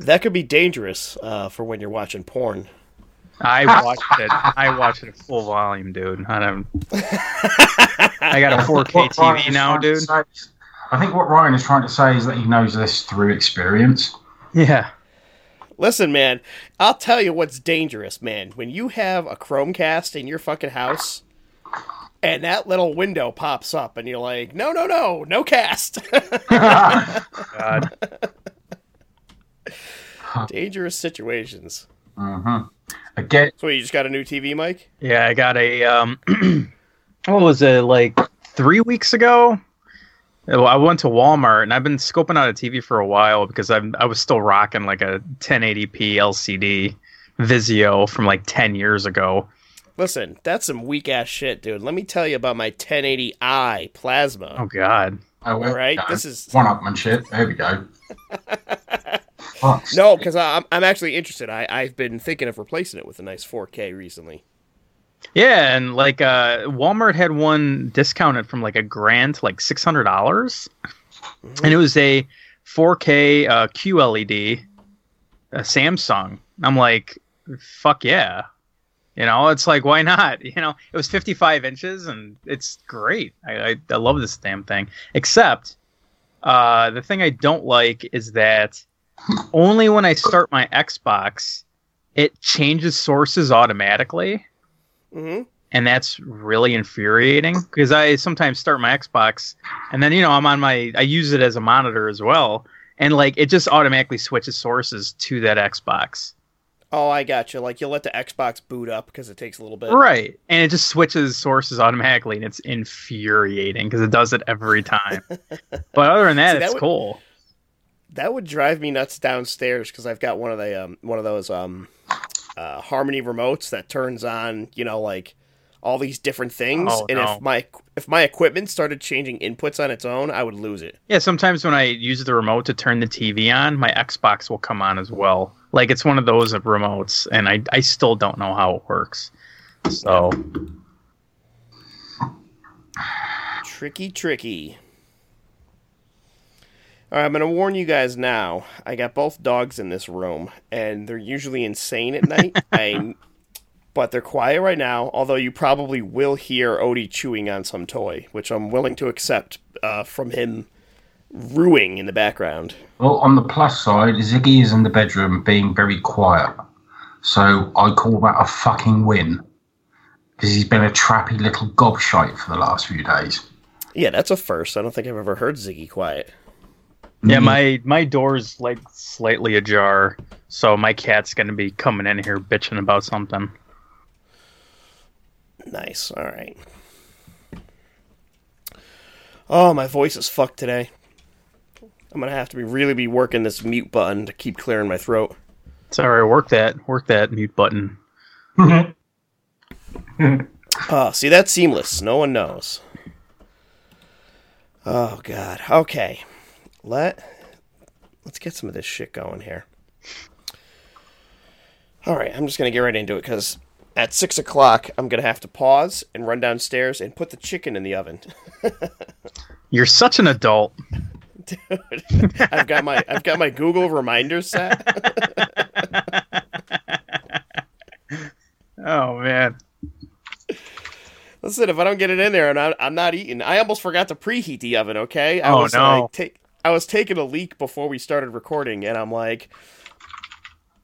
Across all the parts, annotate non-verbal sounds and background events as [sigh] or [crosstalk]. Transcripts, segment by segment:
That could be dangerous uh, for when you're watching porn. I watched it. I watched it at full volume, dude. I don't. [laughs] I got a 4K TV now, dude. say I think what Ryan is trying to say is that he knows this through experience. Yeah. Listen, man, I'll tell you what's dangerous, man. When you have a Chromecast in your fucking house and that little window pops up and you're like, no, no, no, no cast. [laughs] [laughs] God. Dangerous situations. hmm Again, So you just got a new TV, Mike? Yeah, I got a um [clears throat] what was it like 3 weeks ago? Well, I went to Walmart and I've been scoping out a TV for a while because I'm I was still rocking like a 1080p LCD Vizio from like 10 years ago. Listen, that's some weak ass shit, dude. Let me tell you about my 1080i plasma. Oh god. oh, there we right, this is- one-upmanship. There we go. [laughs] Fuck's No, because I'm, I'm actually interested. I, I've been thinking of replacing it with a nice 4K recently. Yeah, and like uh Walmart had one discounted from like a grand to like six hundred dollars, and it was a 4K uh, QLED, a Samsung. I'm like, fuck yeah, you know, it's like why not? [laughs] You know, it was 55 inches and it's great. I I, I love this damn thing. Except, uh, the thing I don't like is that only when I start my Xbox, it changes sources automatically hmm and that's really infuriating because I sometimes start my Xbox and then you know I'm on my I use it as a monitor as well and like it just automatically switches sources to that Xbox. Oh, I got you. Like, you'll let the Xbox boot up because it takes a little bit. Right. And it just switches sources automatically and it's infuriating because it does it every time. [laughs] but other than that See, that it's would- cool. That would drive me nuts downstairs because I've got one of the um, one of those um, uh, Harmony remotes that turns on, you know, like all these different things. Oh, and no. if my if my equipment started changing inputs on its own, I would lose it. Yeah, sometimes when I use the remote to turn the TV on, my Xbox will come on as well. Like it's one of those remotes and I I still don't know how it works. So Tricky, tricky. All right, I'm going to warn you guys now. I got both dogs in this room, and they're usually insane at night. [laughs] I, but they're quiet right now. Although you probably will hear Odie chewing on some toy, which I'm willing to accept uh, from him ruining in the background. Well, on the plus side, Ziggy is in the bedroom being very quiet. So I call that a fucking win. Because he's been a trappy little gobshite for the last few days. Yeah, that's a first. I don't think I've ever heard Ziggy quiet. Yeah, mm-hmm. my my door's like slightly ajar, so my cat's gonna be coming in here bitching about something. Nice. All right. Oh, my voice is fucked today. I'm gonna have to be really be working this mute button to keep clearing my throat. Sorry, work that work that mute button. Oh, [laughs] see that's seamless. No one knows. Oh god. Okay. Let let's get some of this shit going here. All right, I'm just gonna get right into it because at six o'clock I'm gonna have to pause and run downstairs and put the chicken in the oven. [laughs] You're such an adult. Dude, I've got my I've got my Google reminders set. [laughs] Oh man. Listen, if I don't get it in there, and I'm, I'm not eating. I almost forgot to preheat the oven. Okay, I Oh, was no. like, take, I was taking a leak before we started recording, and I'm like,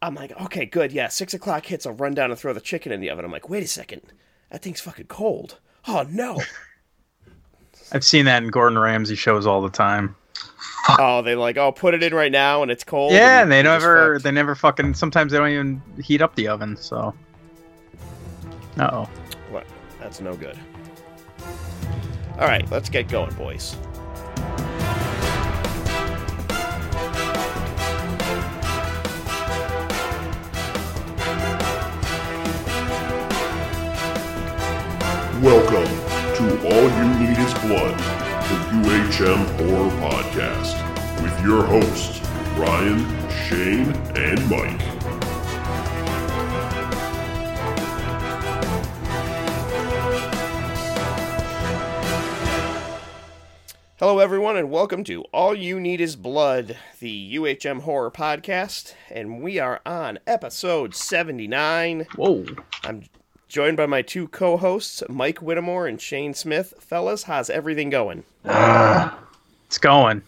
I'm like, okay, good, yeah. Six o'clock hits, I'll run down and throw the chicken in the oven. I'm like, wait a second, that thing's fucking cold. Oh no! [laughs] I've seen that in Gordon Ramsay shows all the time. oh, they like, oh, put it in right now, and it's cold. Yeah, and and they never they never fucking sometimes they don't even heat up the oven, so Uh oh. What? That's no good. All right, let's get going, boys. Welcome to All You Need Is Blood, the UHM Horror Podcast, with your hosts, Ryan, Shane, and Mike. Hello, everyone, and welcome to All You Need Is Blood, the UHM horror podcast, and we are on episode 79. Whoa. I'm joined by my two co hosts, Mike Whittemore and Shane Smith. Fellas, how's everything going? [sighs] It's going.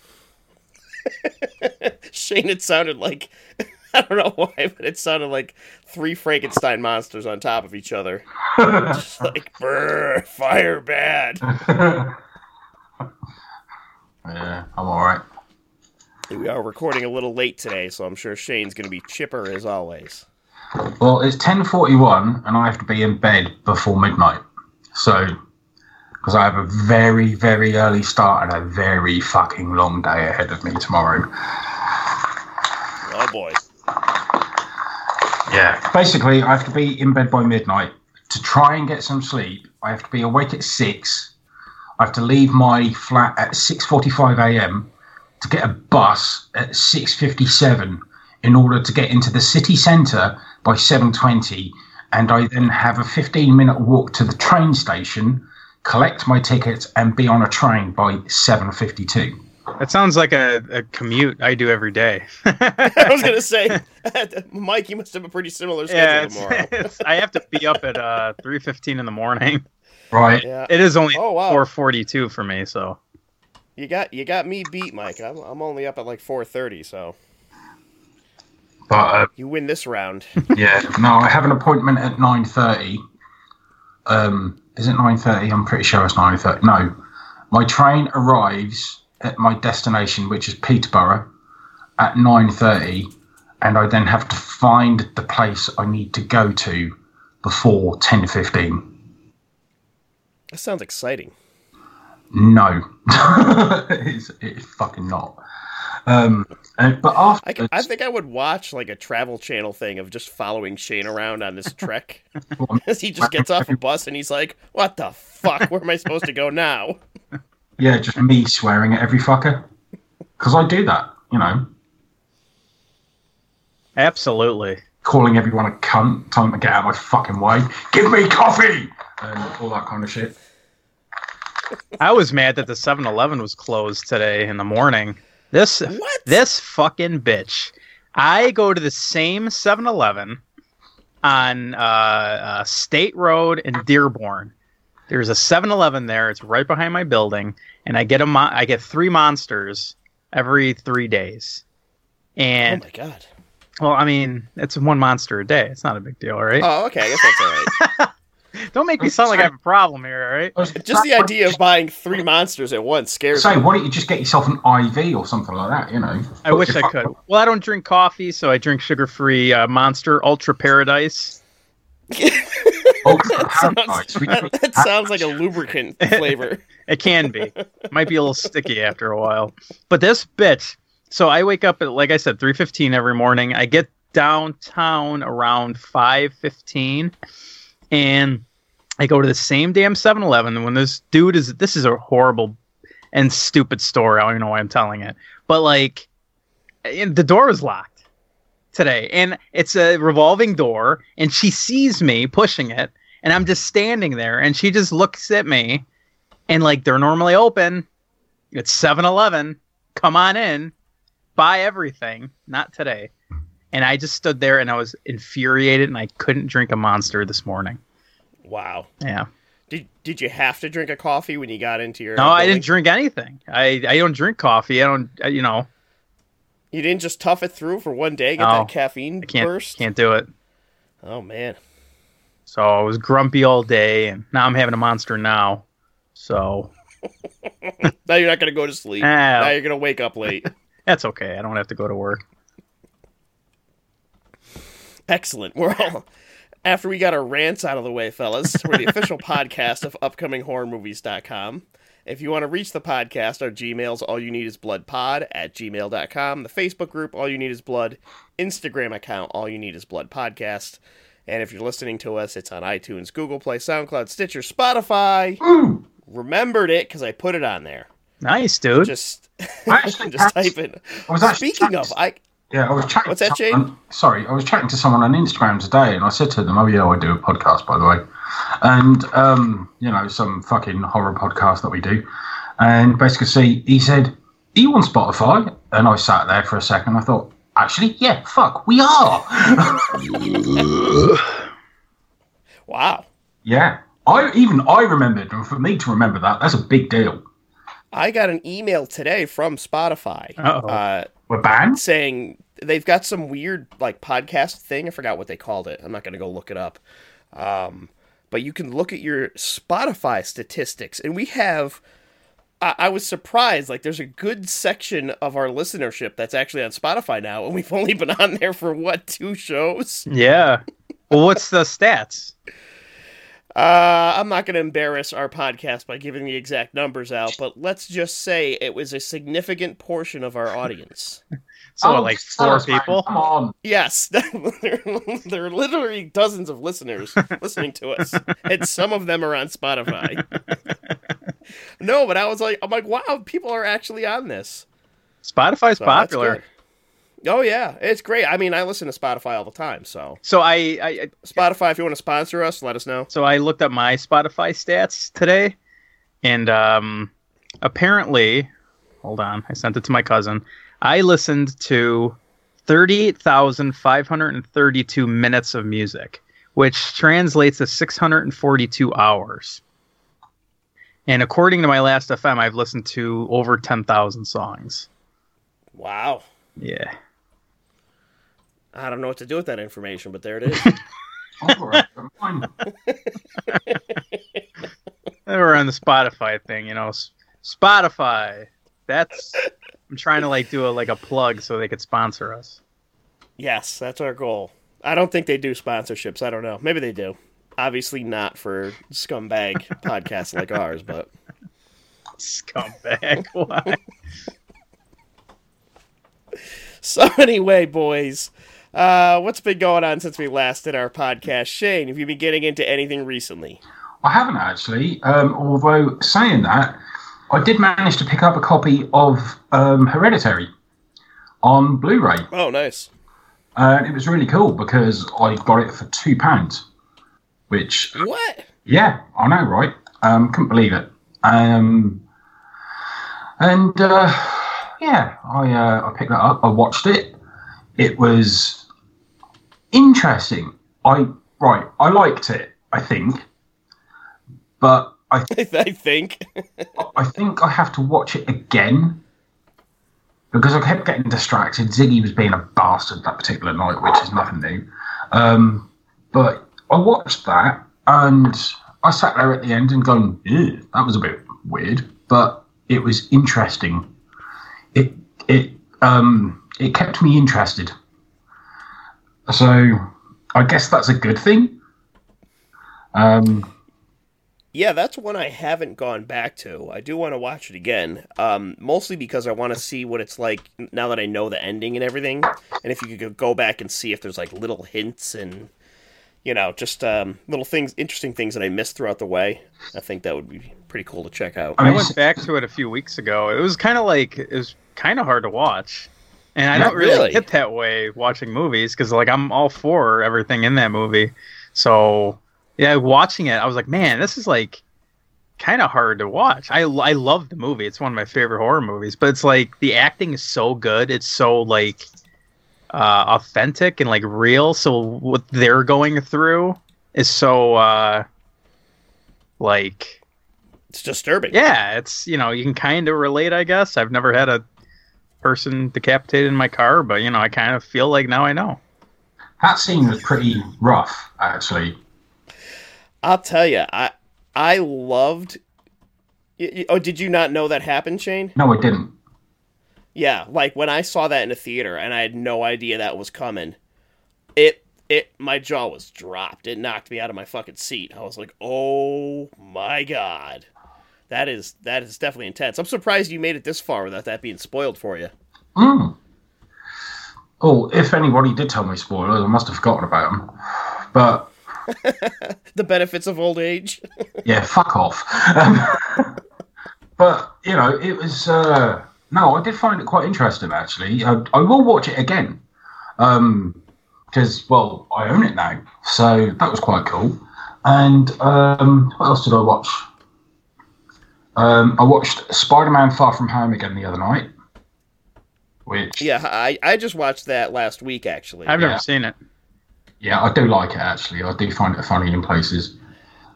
[laughs] Shane, it sounded like. [laughs] I don't know why, but it sounded like three Frankenstein monsters on top of each other. [laughs] Just like, brr, fire bad. Yeah, I'm alright. We are recording a little late today, so I'm sure Shane's going to be chipper as always. Well, it's 10.41 and I have to be in bed before midnight. So, because I have a very, very early start and a very fucking long day ahead of me tomorrow. Oh boy. Yeah. Basically, I have to be in bed by midnight. To try and get some sleep, I have to be awake at 6. I have to leave my flat at 6.45 a.m. to get a bus at 6.57 in order to get into the city centre by 7.20. And I then have a 15-minute walk to the train station, collect my ticket, and be on a train by 7.52. That sounds like a, a commute I do every day. [laughs] I was gonna [laughs] say, [laughs] Mike, you must have a pretty similar yeah, schedule it's, tomorrow. it's, I have to be up at uh, 3.15 in the morning. Right? Yeah, It is only Oh, wow. 4.42 for me, so. you got you got me beat, Mike. I'm I'm only up at like 4:30, so But uh, you win this round. [laughs] Yeah, no, I have an appointment at nine thirty. Um, is it nine thirty? I'm pretty sure it's nine thirty. No, my train arrives at my destination, which is Peterborough, at nine thirty, and I then have to find the place I need to go to before ten fifteen. That sounds exciting. No, [laughs] it's, it's fucking not. Um, and, but after I, c- I think I would watch like a Travel Channel thing of just following Shane around on this trek. As [laughs] [laughs] he just gets off a bus and he's like, "What the fuck? Where am I supposed to go now?" [laughs] yeah, just me swearing at every fucker because I do that, you know. Absolutely. calling everyone a cunt, telling them to get out of my fucking way, give me coffee, and all that kind of shit. I was mad that the 7-Eleven was closed today in the morning. This What? this fucking bitch. I go to the same 7-Eleven on uh, uh, State Road in Dearborn. There's a 7-Eleven there. It's right behind my building, and I get a mon- I get three monsters every three days. And Oh my god. well, I mean, it's one monster a day. It's not a big deal, right? Oh, okay. I guess that's all right. [laughs] Don't make me sound like I have a problem here, all right? Just the idea of buying three monsters at once scares Say, me. why don't you just get yourself an IV or something like that? You know. I wish I could. Well, I don't drink coffee, so I drink sugar-free uh, Monster Ultra Paradise. [laughs] Ultra Paradise. That, that sounds like a lubricant flavor. [laughs] It can be. [laughs] Might be a little sticky after a while. But this bitch. So I wake up at like I said, three fifteen every morning. I get downtown around five fifteen, and I go to the same damn 7-Eleven. When this dude is, this is a horrible and stupid story. I don't even know why I'm telling it. But like, the door was locked today, and it's a revolving door, and she sees me pushing it, and I'm just standing there, and she just looks at me and like they're normally open. It's 7-Eleven. Come on in. Buy everything. Not today. And I just stood there and I was infuriated and I couldn't drink a monster this morning. Wow. Yeah. Did did you have to drink a coffee when you got into your? No, I didn't drink anything. I I don't drink coffee. I don't I- you know, You didn't just tough it through for one day, get No. that caffeine I can't burst. can't do it. Oh man. So I was grumpy all day and now I'm having a monster now. So [laughs] Now you're not gonna go to sleep. [laughs] Ah. Now you're gonna wake up late. [laughs] that's okay. I don't have to go to work. Excellent. We're all [laughs] after we got our rants out of the way, fellas. We're the official [laughs] podcast of upcominghorrormovies.com. If you want to reach the podcast, our Gmail's all you need is blood pod at gmail.com. The Facebook group, all you need is blood. Instagram account, all you need is blood podcast. And if you're listening to us, it's on iTunes, Google Play, SoundCloud, Stitcher, Spotify. Remembered it because I put it on there. Nice, dude. Just, [laughs] just type it. I was Speaking of, I Yeah, I was chatting. What's to that, Shane? someone- Sorry, I was chatting to someone on Instagram today, and I said to them, "Oh yeah, I do a podcast, by the way," and um, you know, some fucking horror podcast that we do. and basically see, he said, "Are you on Spotify?" And I sat there for a second. I thought, actually, yeah, fuck, we are. [laughs] Wow. yeah, I even I remembered, and for me to remember that, that's a big deal. I got an email today from Spotify Uh-oh. uh, We're banned. saying they've got some weird like podcast thing. I forgot what they called it. I'm not going to go look it up. Um, but you can look at your Spotify statistics, and we have. I, I was surprised. Like, there's a good section of our listenership that's actually on Spotify now, and we've only been on there for what two shows. Yeah. Well, what's the stats? Uh, I'm not going to embarrass our podcast by giving the exact numbers out, but let's just say it was a significant portion of our audience. [laughs] So, Oh, like four people? Come on. Yes, there, [laughs] there are literally dozens of listeners listening to us, and some of them are on Spotify. [laughs] no, but I was like, I'm like, wow, people are actually on this. Spotify's So that's popular. Oh yeah, it's great. I mean, I listen to Spotify all the time. So So I, I, I Spotify, if you want to sponsor us, let us know. so I looked up my Spotify stats today, and um, apparently, hold on, I sent it to my cousin. I listened to thirty-eight thousand five hundred and thirty-two minutes of music, which translates to six hundred and forty-two hours. And according to my Last.fm, I've listened to over ten thousand songs. Wow, Yeah. I don't know what to do with that information, but there it is. [laughs] All right. We're on the Spotify thing, you know. Spotify. That's. I'm trying to like do a like a plug so they could sponsor us. yes, that's our goal. I don't think they do sponsorships. I don't know. Maybe they do. Obviously not for scumbag [laughs] podcasts like ours, but Scumbag. [laughs] Why? So anyway, boys, uh, what's been going on since we last did our podcast? Shane, have you been getting into anything recently? I haven't actually. Um, although saying that, I did manage to pick up a copy of um, Hereditary on Blu-ray, Oh, nice. and it was really cool because I got it for two pounds. Which, What? yeah, I know, right? Um, couldn't believe it. Um, and uh, yeah, I uh, I picked that up. I watched it. It was interesting. I right, I liked it. I think, but I [laughs] I think. I think I have to watch it again because I kept getting distracted. Ziggy was being a bastard that particular night, which is nothing new. Um, but I watched that and I sat there at the end and going, "Ew, that was a bit weird, but it was interesting. It it um, it kept me interested. So I guess that's a good thing. Um, Yeah, that's one I haven't gone back to. I do want to watch it again, um, mostly because I want to see what it's like now that I know the ending and everything, and if you could go back and see if there's like little hints and you know just um, little things, interesting things that I missed throughout the way. I think that would be pretty cool to check out. I I went back to it a few weeks ago. It was kind of like it was kind of hard to watch, and I Not don't really, really. get that way watching movies because like I'm all for everything in that movie. So yeah, watching it, I was like, man, this is like kind of hard to watch. I I love the movie. It's one of my favorite horror movies, but it's like the acting is so good. It's so like uh, authentic and like real. So what they're going through is so uh, like It's disturbing. yeah, it's you know you can kind of relate. I guess I've never had a person decapitated in my car, but you know I kind of feel like now I know. that scene was pretty rough, actually. I'll tell you, I I loved. y- y- Oh, did you not know that happened, Shane? No, I didn't. Yeah, like when I saw that in the theater and I had no idea that was coming, it it my jaw was dropped. It knocked me out of my fucking seat. I was like, "Oh my god." That is that is definitely intense. I'm surprised you made it this far without that being spoiled for you. Mm. Oh, if anybody did tell me spoilers, I must have forgotten about them. But [laughs] The benefits of old age. [laughs] yeah, fuck off. Um, [laughs] but you know, it was. Uh, no, I did find it quite interesting actually. I, I will watch it again because, well, I own it now, so that was quite cool. And um, what else did I watch? Um, I watched Spider-Man: Far From Home again the other night, which Yeah, I I just watched that last week actually. I've Yeah. never seen it. yeah, I do like it actually. I do find it funny in places.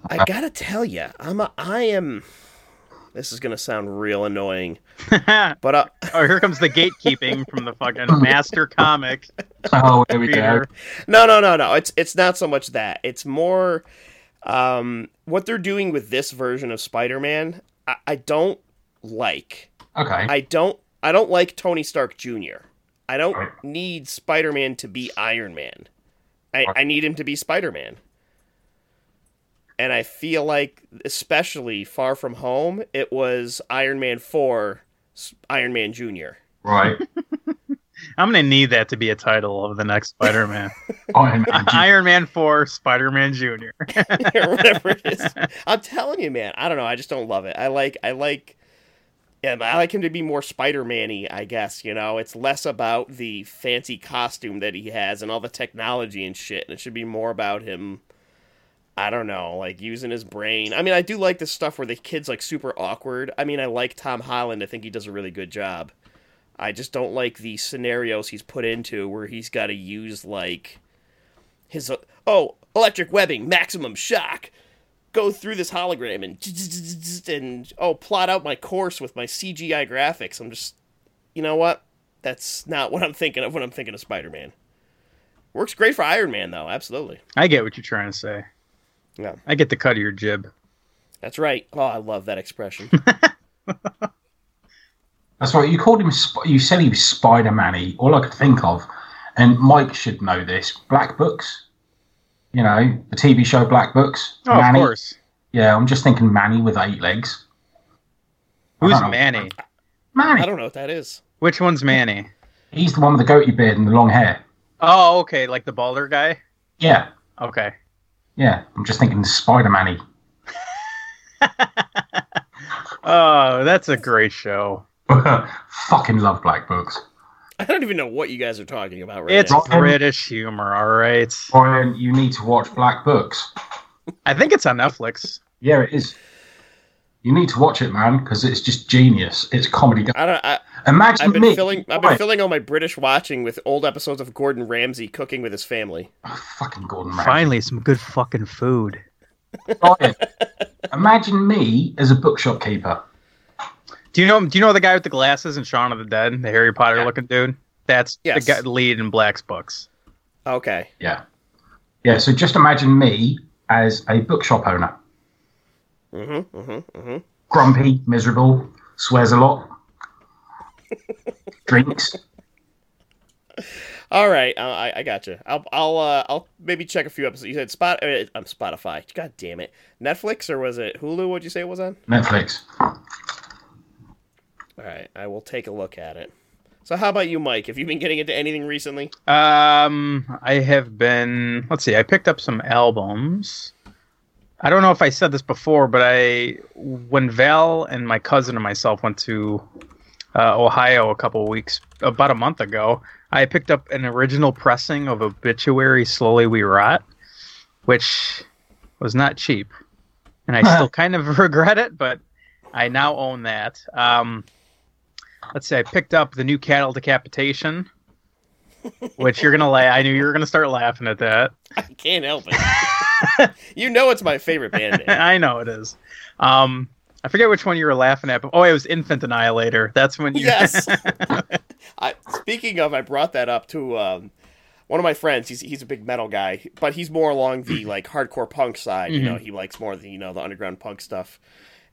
I gotta tell you, I'm a, I am. This is gonna sound real annoying, oh, [laughs] but uh, here comes the gatekeeping from the fucking [laughs] master comic Oh, there we go. no, no, no, no. It's it's not so much that. It's more um, what they're doing with this version of Spider-Man. I, I don't like. Okay. I don't. I don't like Tony Stark Jr. I don't Right. need Spider-Man to be Iron Man. I, I need him to be Spider-Man. And I feel like, especially Far From Home, it was Iron Man 4, S- Iron Man Jr. Right. [laughs] I'm gonna need that to be a title of the next Spider-Man. [laughs] Iron Man. Iron Man 4, Spider-Man Jr. or [laughs] whatever it is. [laughs] I'm telling you, man. I don't know. I just don't love it. I like. I like. Yeah, I like him to be more Spider-Man-y, I guess. You know, it's less about the fancy costume that he has and all the technology and shit, and it should be more about him. I don't know, like using his brain. I mean, I do like this stuff where the kid's like super awkward. I mean, I like Tom Holland. I think he does a really good job. I just don't like the scenarios he's put into where he's got to use like his oh electric webbing, maximum shock, go through this hologram and and oh plot out my course with my CGI graphics. I'm just, you know what? That's not what I'm thinking of when I'm thinking of Spider-Man. Works great for Iron Man though, absolutely. I get what you're trying to say. Yeah. I get the cut of your jib. That's right. Oh, I love that expression. [laughs] That's right. You called him. You said he was Spider-Man-y. All I could think of, and Mike should know this. Black Books. You know the TV show Black Books. Oh, Manny. of course. Yeah, I'm just thinking Manny with eight legs. Who's. Manny? Manny. I don't know what that is. Which one's Manny? He's the one with the goatee beard and the long hair. Oh, okay, like the balder guy. Yeah, Okay. yeah. I'm just thinking Spider-Man-y. [laughs] Oh, that's a great show. [laughs] Fucking love Black Books. I don't even know what you guys are talking about right It's now. Ryan- British humor, all right. Brian, you need to watch Black Books. I think it's on Netflix. Yeah, it is. You need to watch it, man, because it's just genius. It's comedy. I don't. I, Imagine I've been me. filling. I've been Right. filling all my British watching with old episodes of Gordon Ramsay cooking with his family. Oh, fucking Gordon Ramsay. Finally, some good fucking food. Brian, Imagine me as a bookshop keeper. Do you know? Do you know the guy with the glasses in Shaun of the Dead, the Harry Potter looking dude? That's Yes. the guy, lead in Black's books. Okay. Yeah. Yeah, so just imagine me as a bookshop owner. Mm-hmm. Mm-hmm. Mm-hmm. Grumpy, miserable, swears a lot, [laughs] drinks. All right, uh, I, I got you. I'll I'll uh, I'll maybe check a few episodes. You said Spot. Uh, I'm Spotify. God damn it, Netflix or was it Hulu? What'd you say it was on? Netflix. All right, I will take a look at it. So how about you, Mike? Have you been getting into anything recently? Um, I have been. Let's see. I picked up some albums. I don't know if I said this before, but I when Val and my cousin and myself went to uh, Ohio a couple weeks, about a month ago, I picked up an original pressing of Obituary "Slowly We Rot," which was not cheap, and I [laughs] still kind of [laughs] regret it, but I now own that. Um, let's say I picked up the new Cattle Decapitation which you're gonna laugh. I knew you were gonna start laughing at that. I can't help it. you know it's my favorite band name. [laughs] I know it is. Um, I forget which one you were laughing at, but oh, it was Infant Annihilator. That's when you. Yes. [laughs] I, speaking of, I brought that up to um, one of my friends. He's he's a big metal guy, but he's more along the like hardcore punk side. You know, he likes more the you know the underground punk stuff.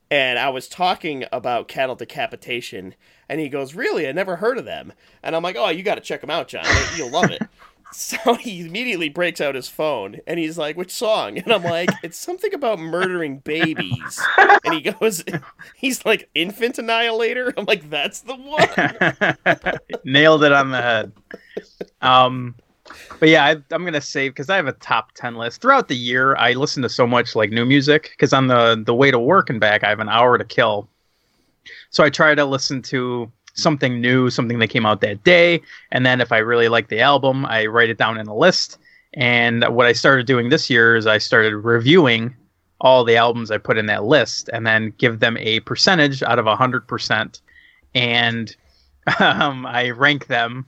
And I was talking about Cattle Decapitation, and he goes, "Really? I never heard of them." And I'm like, "Oh, you got to check them out, John. You'll love it." [laughs] So he immediately breaks out his phone and he's like, "Which song?" And I'm like, [laughs] "It's something about murdering babies." And he goes, [laughs] "He's like Infant Annihilator." I'm like, "That's the one." Nailed it on the head. Um, but yeah, I, I'm gonna save because I have a top ten list throughout the year. I listen to so much like new music because on the the way to work and back, I have an hour to kill. So I try to listen to something new, something that came out that day, and then if I really like the album, I write it down in a list. And what I started doing this year is I started reviewing all the albums I put in that list and then give them a percentage out of 100%. And [laughs] um, I rank them,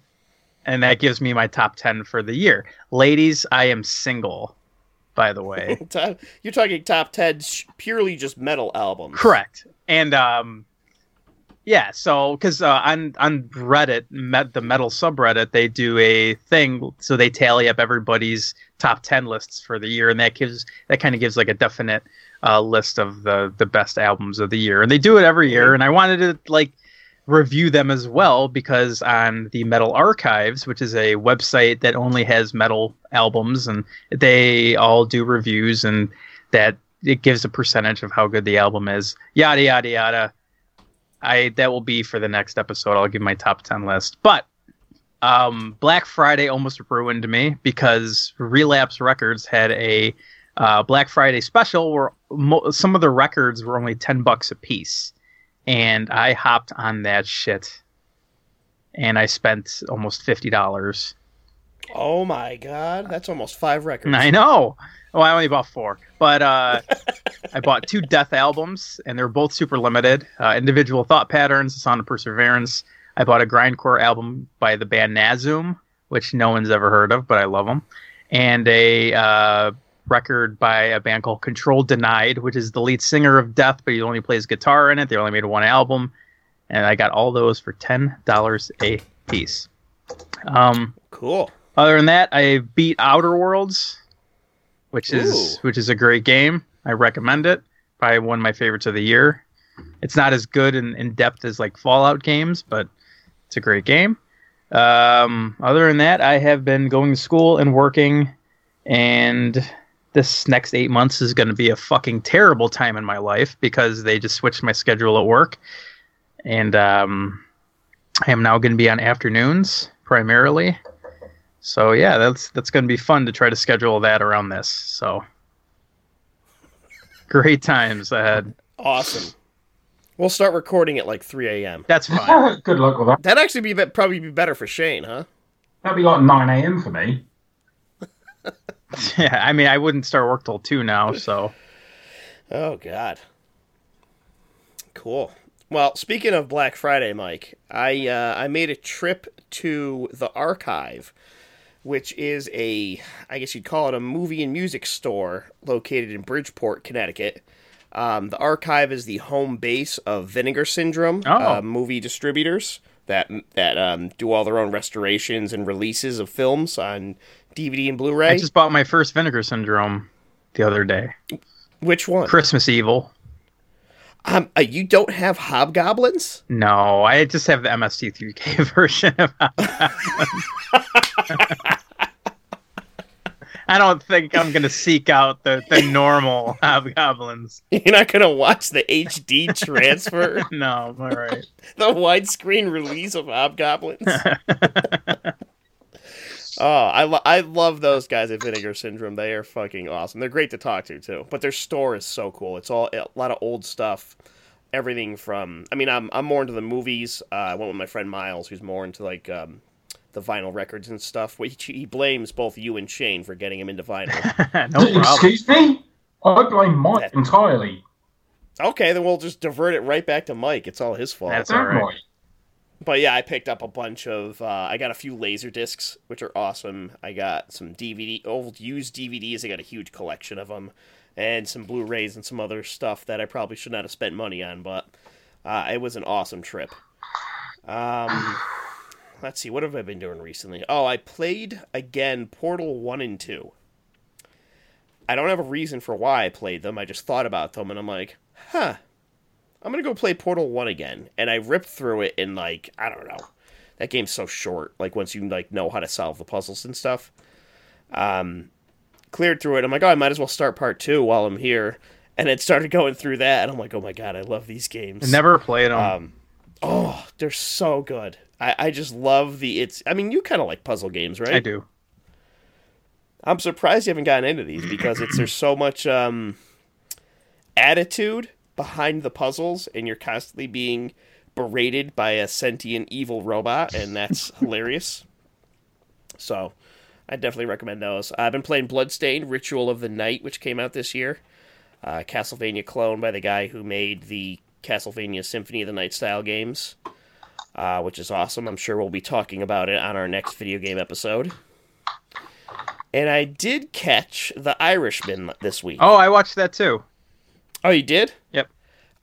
and that gives me my top 10 for the year. Ladies, I am single, by the way. [laughs] You're talking top ten purely just metal albums. Correct. And um, yeah, so because uh, on on Reddit, met, the metal subreddit, they do a thing, so they tally up everybody's top ten lists for the year, and that gives that kind of gives like a definite uh, list of the the best albums of the year, and they do it every year. And I wanted to like review them as well because on the Metal Archives, which is a website that only has metal albums, and they all do reviews, and that it gives a percentage of how good the album is. Yada yada yada. I that will be for the next episode. I'll give my top ten list. But um, Black Friday almost ruined me because Relapse Records had a uh, Black Friday special where mo- some of the records were only ten bucks a piece, and I hopped on that shit, and I spent almost fifty dollars. Oh my god, that's almost five records. I know. Oh, I only bought four, but uh, [laughs] I bought two Death albums, and they're both super limited. Uh, Individual Thought Patterns, The Sound of Perseverance. I bought a grindcore album by the band Nasum, which no one's ever heard of, but I love them, and a uh, record by a band called Control Denied, which is the lead singer of Death, but he only plays guitar in it. They only made one album, and I got all those for ten dollars a piece. Um, Cool. other than that, I beat Outer Worlds, which is Ooh. which is a great game. I recommend it. Probably one of my favorites of the year. It's not as good and in depth as like Fallout games, but it's a great game. Um, other than that, I have been going to school and working, and this next eight months is going to be a fucking terrible time in my life because they just switched my schedule at work, and um, I am now going to be on afternoons primarily. So yeah, that's that's going to be fun to try to schedule that around this. So great times ahead. Awesome. We'll start recording at like 3 a.m. That's fine. [laughs] Good luck with that. That'd actually be be- probably be better for Shane, huh? That'd be like 9 a.m. for me. [laughs] yeah, I mean, I wouldn't start work till two now. So Oh God. Cool. Well, speaking of Black Friday, Mike, I uh, I made a trip to the Archive, which is a I guess you'd call it a movie and music store located in Bridgeport, Connecticut. Um, the Archive is the home base of Vinegar Syndrome Oh. uh, movie distributors that that um, do all their own restorations and releases of films on DVD and Blu-ray. I just bought my first Vinegar Syndrome the other day. Which one? Christmas Evil. Um, uh, you don't have hobgoblins? No, I just have the MST3K [laughs] version of [laughs] I don't think I'm gonna seek out the, the normal [laughs] hobgoblins. You're not gonna watch the HD transfer, No, all right. the widescreen release of Hobgoblins. Oh, I lo- I love those guys at Vinegar Syndrome. They are fucking awesome. They're great to talk to too. But their store is so cool. It's all a lot of old stuff. Everything from I mean I'm I'm more into the movies. Uh, I went with my friend Miles, who's more into like um, the vinyl records and stuff. Which he blames both you and Shane for getting him into vinyl. [laughs] no. Excuse me? I blame Mike entirely. okay, then we'll just divert it right back to Mike. It's all his fault. That's Don't all right. Mike. But yeah, I picked up a bunch of. Uh, I got a few laser discs, which are awesome. I got some DVD, old used DVDs. I got a huge collection of them, and some Blu-rays and some other stuff that I probably should not have spent money on. But uh, it was an awesome trip. Um, let's see, what have I been doing recently? Oh, I played again Portal One and Two. I don't have a reason for why I played them. I just thought about them, and I'm like, huh. I'm gonna go play Portal One again, and I ripped through it in like I don't know. That game's so short. Like once you like know how to solve the puzzles and stuff, um, cleared through it. I'm like, oh, I might as well start part two while I'm here, and it started going through that, and I'm like, oh my god, I love these games. Never played them. Um, oh, they're so good. I, I just love the it's. I mean, you kind of like puzzle games, right? I do. I'm surprised you haven't gotten into these because it's there's so much um, attitude behind the puzzles, and you're constantly being berated by a sentient evil robot, and that's [laughs] hilarious. So, I definitely recommend those. I've been playing Bloodstained: Ritual of the Night, which came out this year. uh, Castlevania clone by the guy who made the Castlevania Symphony of the Night style games, uh, which is awesome. I'm sure we'll be talking about it on our next video game episode. And I did catch The Irishman this week. Oh, I watched that too. Oh, you did? Yep.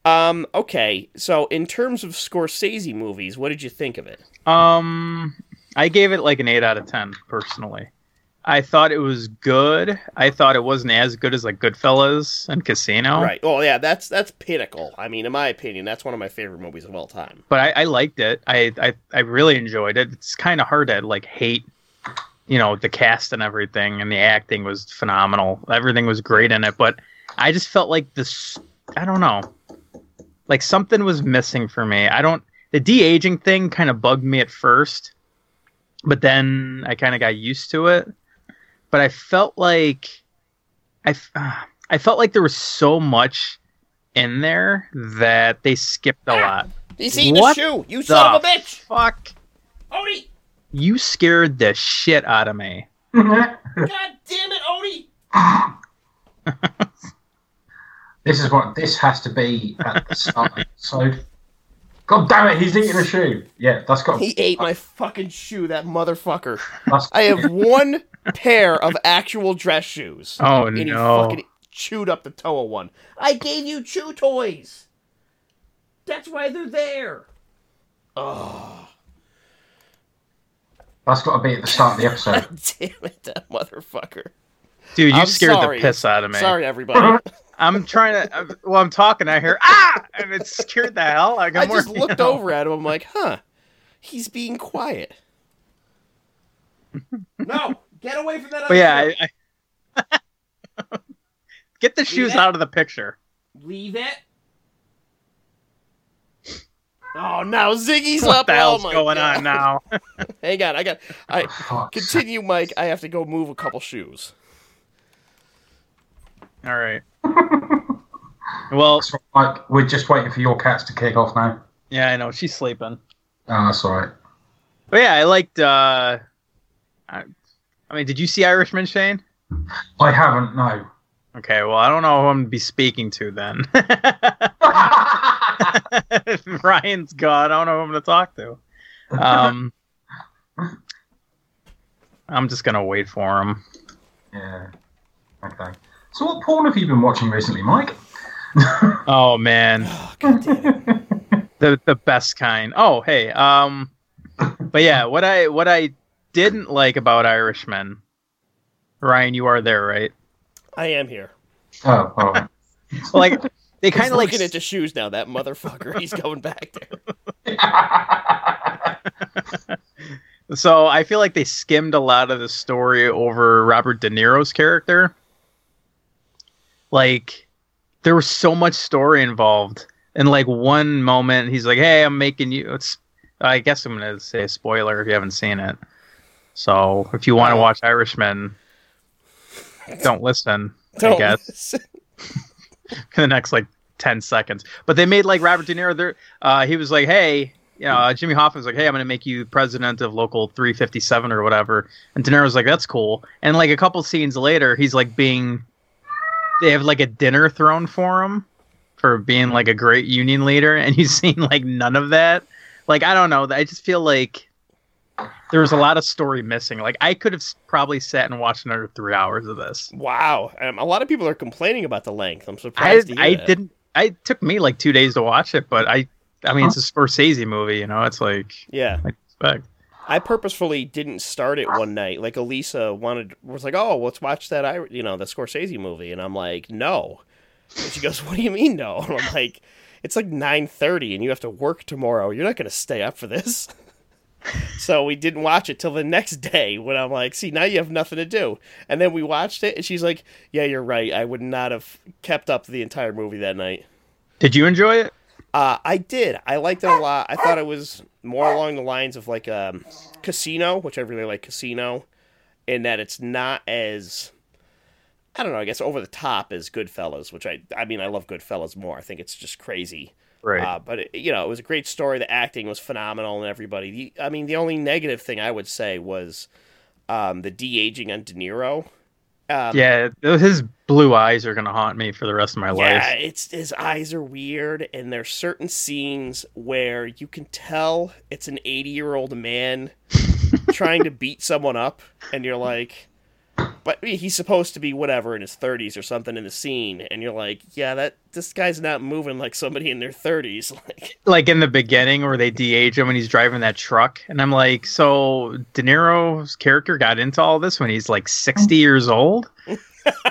Um, okay, so in terms of Scorsese movies, what did you think of it? Um, I gave it like an eight out of ten personally. I thought it was good. I thought it wasn't as good as like Goodfellas and Casino. Right. Oh, yeah, that's that's pinnacle. I mean, in my opinion, that's one of my favorite movies of all time. But I, I liked it. I, I I really enjoyed it. It's kind of hard to like hate, you know, the cast and everything, and the acting was phenomenal. Everything was great in it. But I just felt like this. I don't know. Like something was missing for me. I don't. The de aging thing kind of bugged me at first, but then I kind of got used to it. But I felt like I ah, I felt like there was so much in there that they skipped a ah! lot. He's eating What a shoe. You son of a bitch. Fuck! Odie. You scared the shit out of me. God damn it, Odie. [laughs] This is what this has to be at the start of the episode. God damn it, he's eating a shoe. Yeah, that's got. He ate my fucking shoe, that motherfucker. That's, I have one pair of actual dress shoes. Oh and he no! fucking chewed up the toe of one. I gave you chew toys. That's why they're there. Oh, that's got to be at the start of the episode. God [laughs] damn it, that motherfucker. Dude, you I'm scared sorry. the piss out of me. Sorry, everybody. [laughs] I'm trying to. I'm, well, I'm talking. I hear ah, and it scared the hell. Like, I I'm just looked out. over at him. I'm like, huh, he's being quiet. [laughs] no, get away from that. But yeah, I, I [laughs] get the shoes it? out of the picture. leave it. Oh, now Ziggy's What up. the oh hell's my going God. on now? [laughs] Hang on, I got. I continue, Mike. I have to go move a couple shoes. All right. [laughs] Well, sake. Like, we're just waiting for your cats to kick off now. yeah, I know she's sleeping. Oh, that's all right. But yeah, I liked. uh I, I mean, did you see Irishman, Shane? I haven't, no. Okay, well, I don't know who I'm gonna be speaking to then. [laughs] [laughs] Ryan's gone. I don't know who I'm gonna talk to. Um, I'm just gonna wait for him. yeah. Okay. So, what porn have you been watching recently, Mike? [laughs] Oh man, Oh, God damn it. [laughs] the the best kind. Oh hey, um, but yeah, what I what I didn't like about Irishman, Ryan, you are there, right? I am here. Oh, all right. [laughs] Like they kind of like looking at the shoes now. That motherfucker. He's going back there. So I feel like they skimmed a lot of the story over Robert De Niro's character. Like there was so much story involved. In like one moment, he's like, "Hey, I'm making you." It's I guess I'm gonna say a spoiler if you haven't seen it. So if you want to Oh. watch Irishman, don't listen. I Don't guess [laughs] listen. [laughs] in the next like 10 seconds. But they made like Robert De Niro there. Uh, he was like, hey, you know, Jimmy Hoffman's like, hey, I'm going to make you president of local 357 or whatever. And De Niro's like, that's cool. And like a couple scenes later, he's like being, they have like a dinner thrown for him for being like a great union leader. And you've seen like none of that. Like, I don't know. I just feel like there was a lot of story missing. Like, I could have probably sat and watched another three hours of this. Wow. Um, a lot of people are complaining about the length. I'm I surprised. I that. didn't. I took me like two days to watch it, but I I mean it's a Scorsese movie, you know. It's like Yeah. I expect. I purposefully didn't start it one night. Like Elisa wanted was like, "Oh, let's watch that I you know, the Scorsese movie." And I'm like, "No." And she goes, [laughs] "What do you mean no?" And I'm like, "It's like 9:30 and you have to work tomorrow. You're not going to stay up for this." [laughs] so we didn't watch it till the next day when I'm like, "See, now you have nothing to do." And then we watched it and she's like, "Yeah, you're right. I would not have kept up the entire movie that night." Did you enjoy it? Uh, I did. I liked it a lot. I thought it was more along the lines of like um, Casino, which I really like Casino, in that it's not as I don't know. I guess over the top as Goodfellas, which I I mean I love Goodfellas more. I think it's just crazy. Right. Uh, but it, you know, it was a great story. The acting was phenomenal, and everybody. The, I mean, the only negative thing I would say was um, the de aging on De Niro. Um, Yeah, his blue eyes are gonna haunt me for the rest of my Yeah, life. it's his eyes are weird, and there's certain scenes where you can tell it's an 80 year old man [laughs] trying to beat someone up, and you're like, but he's supposed to be whatever in his 30s or something in the scene, and you're like, yeah, that this guy's not moving like somebody in their 30s. [laughs] Like, Like in the beginning where they de-age him when he's driving that truck, and I'm like, so De Niro's character got into all this when he's like 60 years old.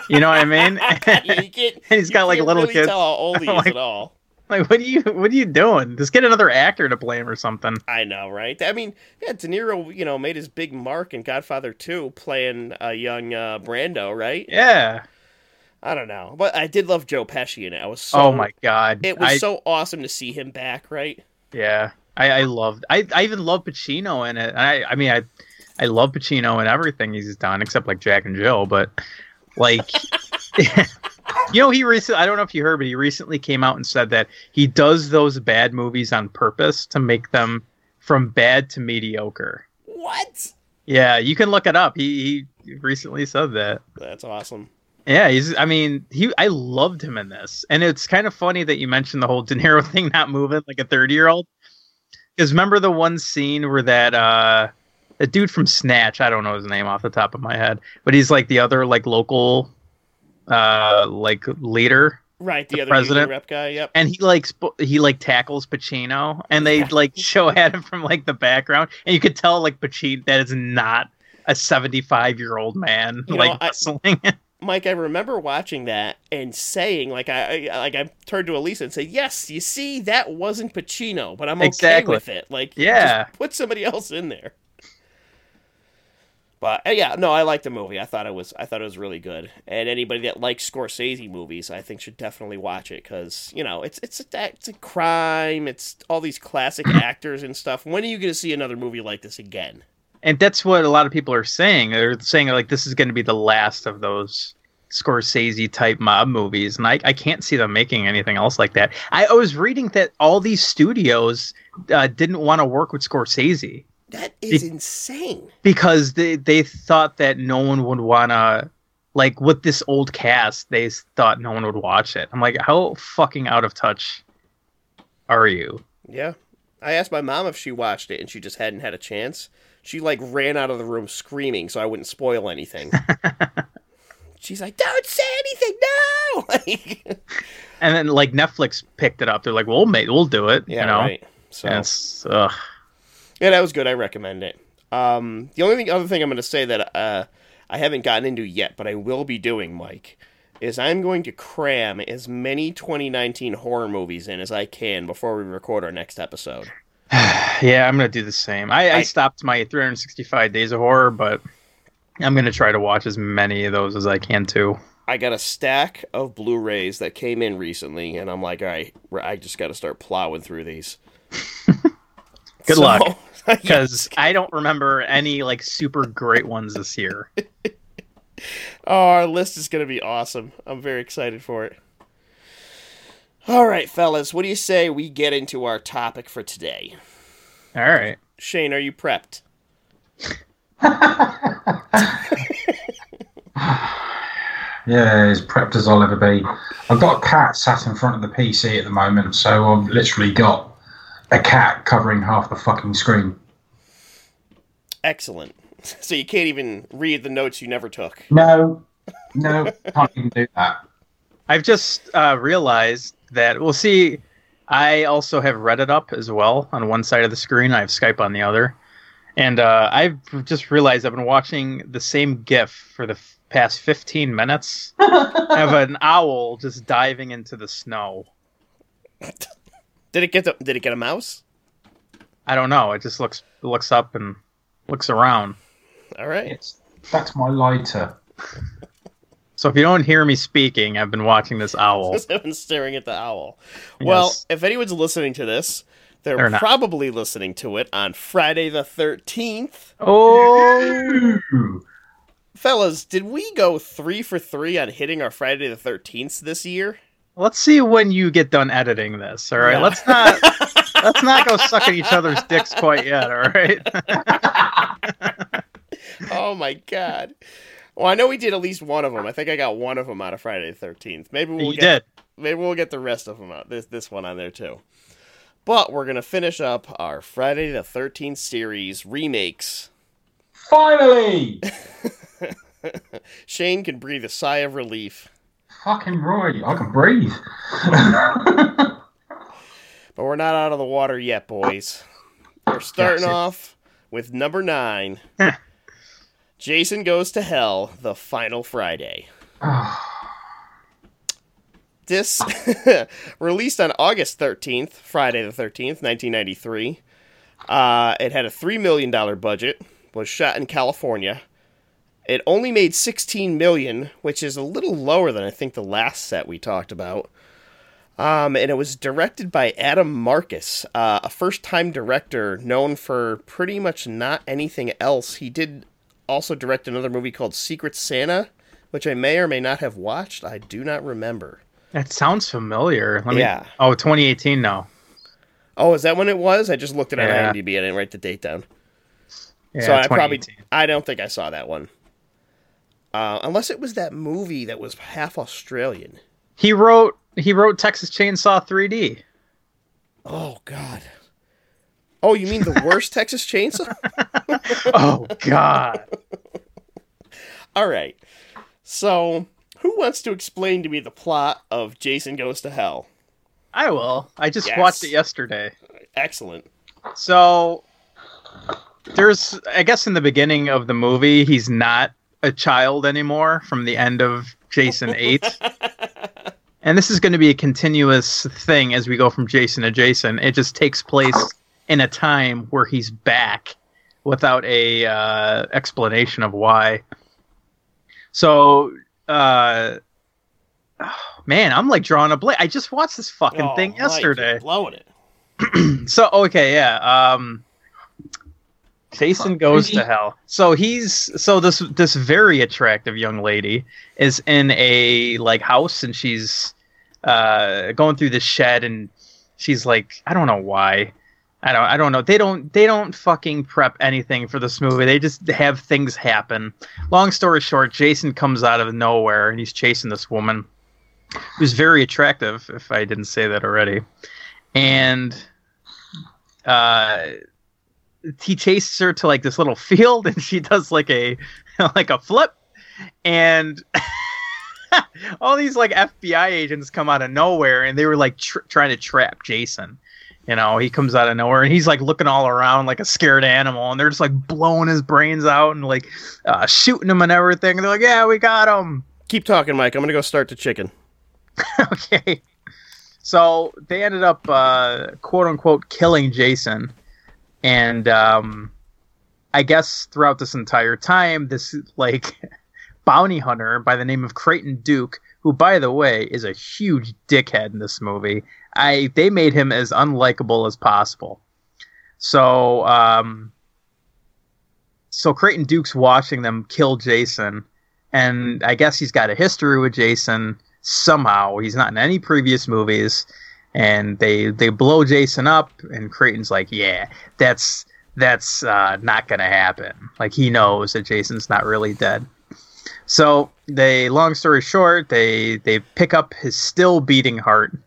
You know what I mean? yeah, [laughs] you can't, [laughs] He's got, like, little really kids. tell how old he is Like- at all. [laughs] like, what are you, what are you doing? Just get another actor to play him or something. I know, right? I mean, yeah, De Niro, you know, made his big mark in Godfather 2 playing a young uh, Brando, right? Yeah. I don't know, but I did love Joe Pesci in it. I was so oh my god. It was I, so awesome to see him back, right? Yeah, I, I loved. I, I even love Pacino in it. I I mean I I love Pacino and everything he's done except like Jack and Jill. But like, [laughs] you know, he recently. I don't know if you heard, but he recently came out and said that he does those bad movies on purpose to make them from bad to mediocre. What? Yeah, you can look it up. He he recently said that. That's awesome. Yeah, he's. I mean, he. I loved him in this, and it's kind of funny that you mentioned the whole De Niro [laughs] thing not moving like a thirty-year-old. Because remember the one scene where that uh, the dude from Snatch. I don't know his name off the top of my head, but he's like the other like local, uh, like leader, Right, the, The other president? rep guy. Yep. and he like sp- he like tackles Pacino, and they Yeah. like [laughs] show at him from like the background, and you could tell like Pacino that is not a seventy-five-year-old man You know, like I- wrestling. [laughs] Mike, I remember watching that and saying, like, I, I like I turned to Elisa and said, "Yes, you see, that wasn't Pacino, but I'm okay Exactly. with it. Like, Yeah. put somebody [laughs] else in there." But uh, yeah, no, I liked the movie. I thought it was, I thought it was really good. And anybody that likes Scorsese movies, I think should definitely watch it because you know it's it's a, it's a crime. It's all these classic [clears throat] actors and stuff. When are you going to see another movie like this again? and that's what a lot of people are saying. They're saying like this is going to be the last of those Scorsese type mob movies, and I, I can't see them making anything else like that. I, I was reading that all these studios uh, didn't want to work with Scorsese That is insane. because they they thought that no one would want to. Like with this old cast, they thought no one would watch it. I'm like, how fucking out of touch are you? Yeah. I asked my mom if she watched it and she just hadn't had a chance. She like ran out of the room screaming so I wouldn't spoil anything. [laughs] She's like, "Don't say anything, no!" [laughs] Like, And then like Netflix picked it up. They're like, we'll make, we'll do it. yeah, you know, right. So And it's, ugh. Yeah, that was good. I recommend it. Um, the only thing, other thing I'm going to say that uh, I haven't gotten into yet, but I will be doing, Mike, is I'm going to cram as many 2019 horror movies in as I can before we record our next episode. [sighs] Yeah, I'm gonna do the same. I, I, I- stopped my 365 days of horror, but I'm gonna try to watch as many of those as I can too. I got a stack of Blu-rays that came in recently, and I'm like, all right, I just got to start plowing through these. [laughs] [laughs] Good So- luck. [laughs] because I don't remember any like super great ones this year. [laughs] Oh, our list is going to be awesome. I'm very excited for it. All right, fellas, what do you say we get into our topic for today? All right. Shane, are you prepped? [laughs] Yeah, as prepped as I'll ever be. I've got a cat sat in front of the PC at the moment, so I've literally got a cat covering half the fucking screen. Excellent. [laughs] So you can't even read the notes you never took. No, no, [laughs] can't even do that. I've just uh, realized that we'll see. I also have Reddit up as well on one side of the screen. I have Skype on the other, and uh, I've just realized I've been watching the same GIF for the f- past 15 minutes [laughs] of an owl just diving into the snow. Did it get the, Did it get a mouse? I don't know. It just looks looks up and looks around. All right. It's that's my lighter. [laughs] So if you don't hear me speaking, I've been watching this owl. [laughs] I've been staring at the owl. Well, if anyone's listening to this, they're, They're not. probably listening to it on Friday the 13th. Oh, Fellas, did we go three for three on hitting our Friday the 13th this year? Let's see when you get done editing this. All right, Yeah. let's not [laughs] let's not go suck at each other's dicks quite yet. All right. [laughs] oh my god. Well, I know we did at least one of them. I think I got one of them out of Friday the Thirteenth. Maybe we'll you get did. maybe we'll get the rest of them out. This this one on there too. But we're gonna finish up our Friday the Thirteenth series remakes. Finally! [laughs] Shane can breathe a sigh of relief. Fucking right, I can breathe. [laughs] But we're not out of the water yet, boys. We're starting off with number nine. [laughs] Jason Goes to Hell, the final Friday. [sighs] This [laughs] released on August 13th, Friday the 13th, 1993. Uh, it had a $3 million budget, was shot in California. It only made 16 million, which is a little lower than I think the last set we talked about. Um, and it was directed by Adam Marcus, uh, a first time director known for pretty much not anything else. He did also direct another movie called Secret Santa, which I may or may not have watched. I do not remember. That sounds familiar. Let me, Yeah. Oh, 2018 now. Oh, is that when it was? I just looked at it Yeah. on IMDb. I didn't write the date down. Yeah, so I probably 2018. I don't think I saw that one. Uh, unless it was that movie that was half Australian. He wrote he wrote Texas Chainsaw 3D. Oh God. Oh, you mean the [laughs] worst Texas Chainsaw? [laughs] Oh God. [laughs] All right. So, who wants to explain to me the plot of Jason Goes to Hell? I will. I just Yes. watched it yesterday. Excellent. So there's I guess in the beginning of the movie he's not a child anymore from the end of Jason 8. [laughs] and this is going to be a continuous thing as we go from Jason to Jason. It just takes place in a time where he's back without a uh, explanation of why. So uh [sighs] man, I'm like drawing a blank. I just watched this fucking Oh, thing Mike, yesterday. blowing it. [clears throat] So okay, yeah. Um Jason goes to hell. So he's so this this very attractive young lady is in a like house and she's uh going through the shed and she's like I don't know why. I don't I don't know. They don't they don't fucking prep anything for this movie. They just have things happen. Long story short, Jason comes out of nowhere and he's chasing this woman who's very attractive if I didn't say that already. And uh he chases her to like this little field and she does like a [laughs] like a flip and [laughs] all these like FBI agents come out of nowhere and they were like tr- trying to trap Jason. You know, he comes out of nowhere and he's like looking all around like a scared animal and they're just like blowing his brains out and like uh, shooting him and everything. And they're like, "Yeah, we got him." Keep talking, Mike. I'm gonna go start the chicken. [laughs] okay. So they ended up uh, quote unquote killing Jason. And um, I guess throughout this entire time, this like [laughs] bounty hunter by the name of Creighton Duke, who by the way is a huge dickhead in this movie. I they made him as unlikable as possible. So um, so Creighton Duke's watching them kill Jason, and I guess he's got a history with Jason somehow. He's not in any previous movies, and they they blow Jason up, and Creighton's like, "Yeah, that's that's uh, not gonna happen." Like he knows that Jason's not really dead. So they, long story short, they they pick up his still beating heart,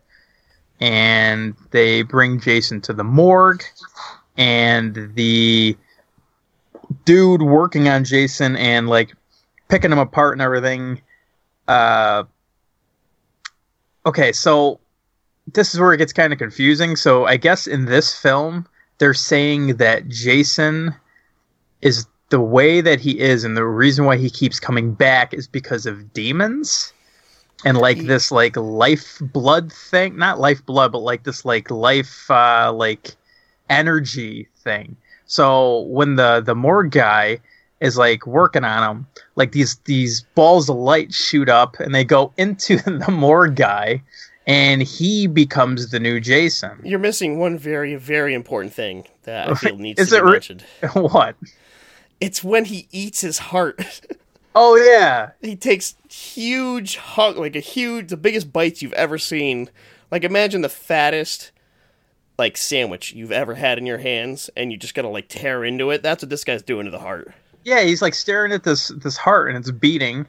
and they bring Jason to the morgue, and the dude working on Jason and like picking him apart and everything. Uh, okay, so this is where it gets kind of confusing. So I guess in this film, they're saying that Jason is the way that he is, and the reason why he keeps coming back is because of demons. And like this like life blood thing not life blood but like this like life uh like energy thing. So when the the morgue guy is like working on him like these these balls of light shoot up and they go into [laughs] the morgue guy and he becomes the new jason You're missing one very, very important thing that I feel [laughs] needs Is to be re- mentioned. [laughs] what It's when he eats his heart. [laughs] oh yeah he takes huge hug, like a huge, the biggest bites you've ever seen. Like imagine the fattest, like sandwich you've ever had in your hands, and you just gotta like tear into it. That's what this guy's doing to the heart. Yeah, he's like staring at this this heart and it's beating.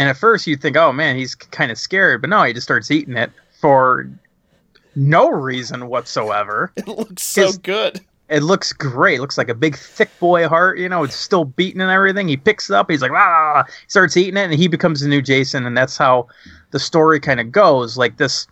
And at first you think, oh man, he's kind of scared, but no, he just starts eating it for no reason whatsoever. [laughs] It looks so His- good. It looks great. It looks like a big thick boy heart. You know, it's still beating and everything. He picks it up. He's like, ah, he starts eating it, and he becomes the new Jason. And that's how the story kind of goes. Like this,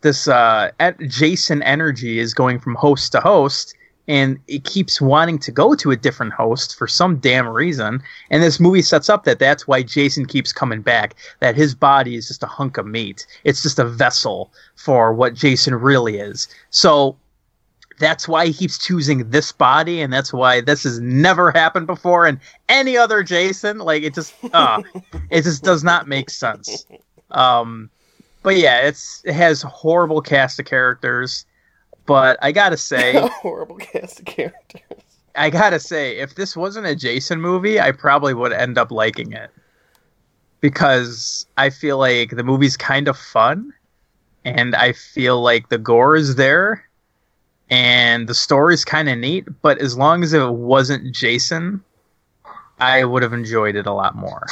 this uh, Jason energy is going from host to host, and it keeps wanting to go to a different host for some damn reason. And this movie sets up that that's why Jason keeps coming back. That his body is just a hunk of meat. It's just a vessel for what Jason really is. So that's why he keeps choosing this body, and that's why this has never happened before in any other Jason. Like it just, uh, [laughs] it just does not make sense. Um, but yeah, it's it has horrible cast of characters. But I gotta say, [laughs] A horrible cast of characters. I gotta say, if this wasn't a Jason movie, I probably would end up liking it because I feel like the movie's kind of fun, and I feel like the gore is there, and the story's kind of neat. But as long as it wasn't Jason, I would have enjoyed it a lot more.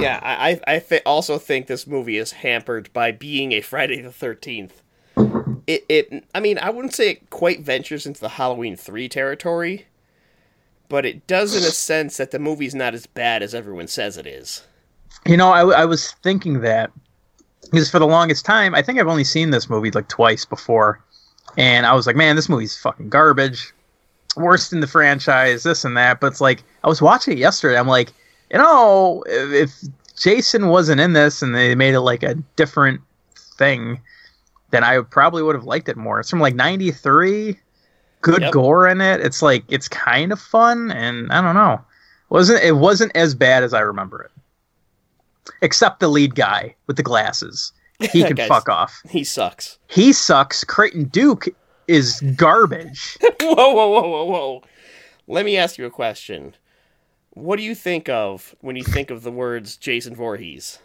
Yeah, I I, I th- also think this movie is hampered by being a Friday the Thirteenth. It it I mean I wouldn't say it quite ventures into the Halloween three territory, but it does in a sense that the movie's not as bad as everyone says it is. You know, I, I was thinking that because for the longest time, I think I've only seen this movie like twice before, and I was like, man, this movie's fucking garbage, worst in the franchise, this and that. But it's like I was watching it yesterday. I'm like, you know, if, if Jason wasn't in this and they made it like a different thing, then I probably would have liked it more. It's from like '93, good Yep. gore in it. It's like it's kind of fun, and I don't know, wasn't it wasn't as bad as I remember it except the lead guy with the glasses. [laughs] He can fuck off. He sucks. He sucks. Creighton Duke is garbage. [laughs] whoa, whoa, whoa, whoa, whoa. Let me ask you a question. What do you think of when you think of the words Jason Voorhees?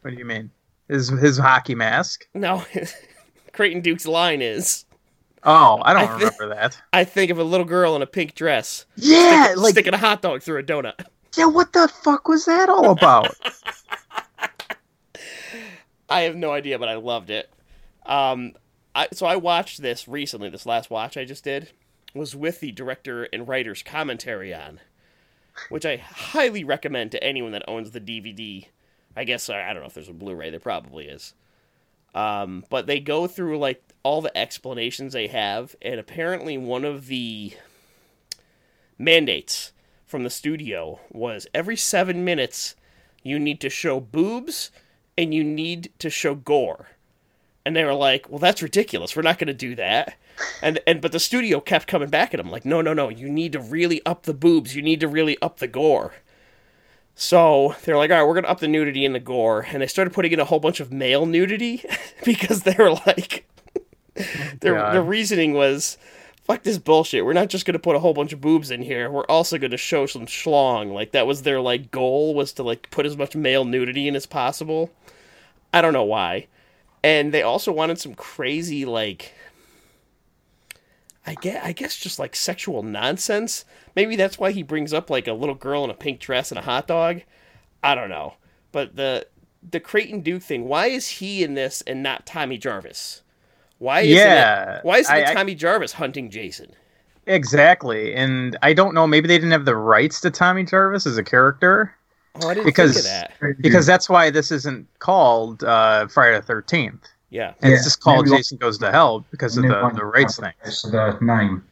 what do you mean? His his hockey mask? No, [laughs] Creighton Duke's line is Oh, I don't I thi- remember that. I think of a little girl in a pink dress Yeah, like sticking a hot dog through a donut. yeah. What the fuck was that all about? [laughs] I have no idea, but I loved it. Um, I, so I watched this recently. This last watch I just did was with the director and writer's commentary on, which I highly recommend to anyone that owns the DVD. I guess I don't know if there's a Blu-ray. There probably is. Um, but they go through like all the explanations they have, and apparently one of the mandates from the studio was every seven minutes you need to show boobs and you need to show gore. And they were like, "Well, that's ridiculous. We're not going to do that." And and but the studio kept coming back at them like, "No, no, no. You need to really up the boobs. You need to really up the gore." So they're like, "All right, we're going to up the nudity and the gore." And they started putting in a whole bunch of male nudity [laughs] because they were like [laughs] their God. their reasoning was fuck this bullshit. We're not just gonna put a whole bunch of boobs in here. We're also gonna show some schlong. Like that was their like goal was to like put as much male nudity in as possible. I don't know why. And they also wanted some crazy like I guess, I guess just like sexual nonsense. Maybe that's why he brings up like a little girl in a pink dress and a hot dog. I don't know. But the the Creighton Duke thing, why is he in this and not Tommy Jarvis? Why isn't Yeah, it, why isn't I- it I- Tommy Jarvis hunting Jason? exactly. And I don't know. Maybe they didn't have the rights to Tommy Jarvis as a character Oh, I didn't Because- think of that. because that's why this isn't called uh, Friday the Thirteenth. Yeah. And Yeah, it's just called maybe- Jason Goes to Hell because of the, the rights thing. It's the name.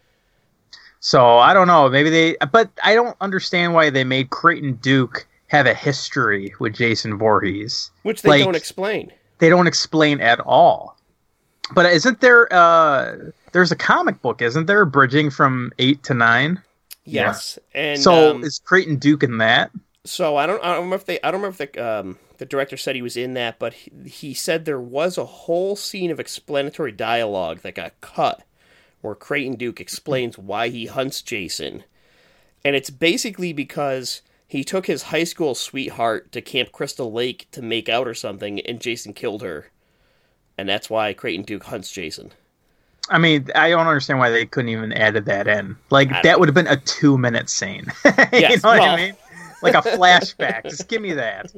So I don't know. Maybe they, but I don't understand why they made Creighton Duke have a history with Jason Voorhees. Which they Like- don't explain. They don't explain at all. But isn't there? uh There's a comic book, isn't there? Bridging from eight to nine. Yes. And so um, is Creighton Duke in that? So I don't, I don't remember if they I don't remember if they. um, the director said he was in that, but he, he said there was a whole scene of explanatory dialogue that got cut, where Creighton Duke explains why he hunts Jason, and it's basically because he took his high school sweetheart to Camp Crystal Lake to make out or something, and Jason killed her, and that's why Creighton Duke hunts Jason. I mean, I don't understand why they couldn't even added that in. Like that would have been a two minute scene. [laughs] you Yes, know what well- I mean? Like a [laughs] flashback. Just give me that.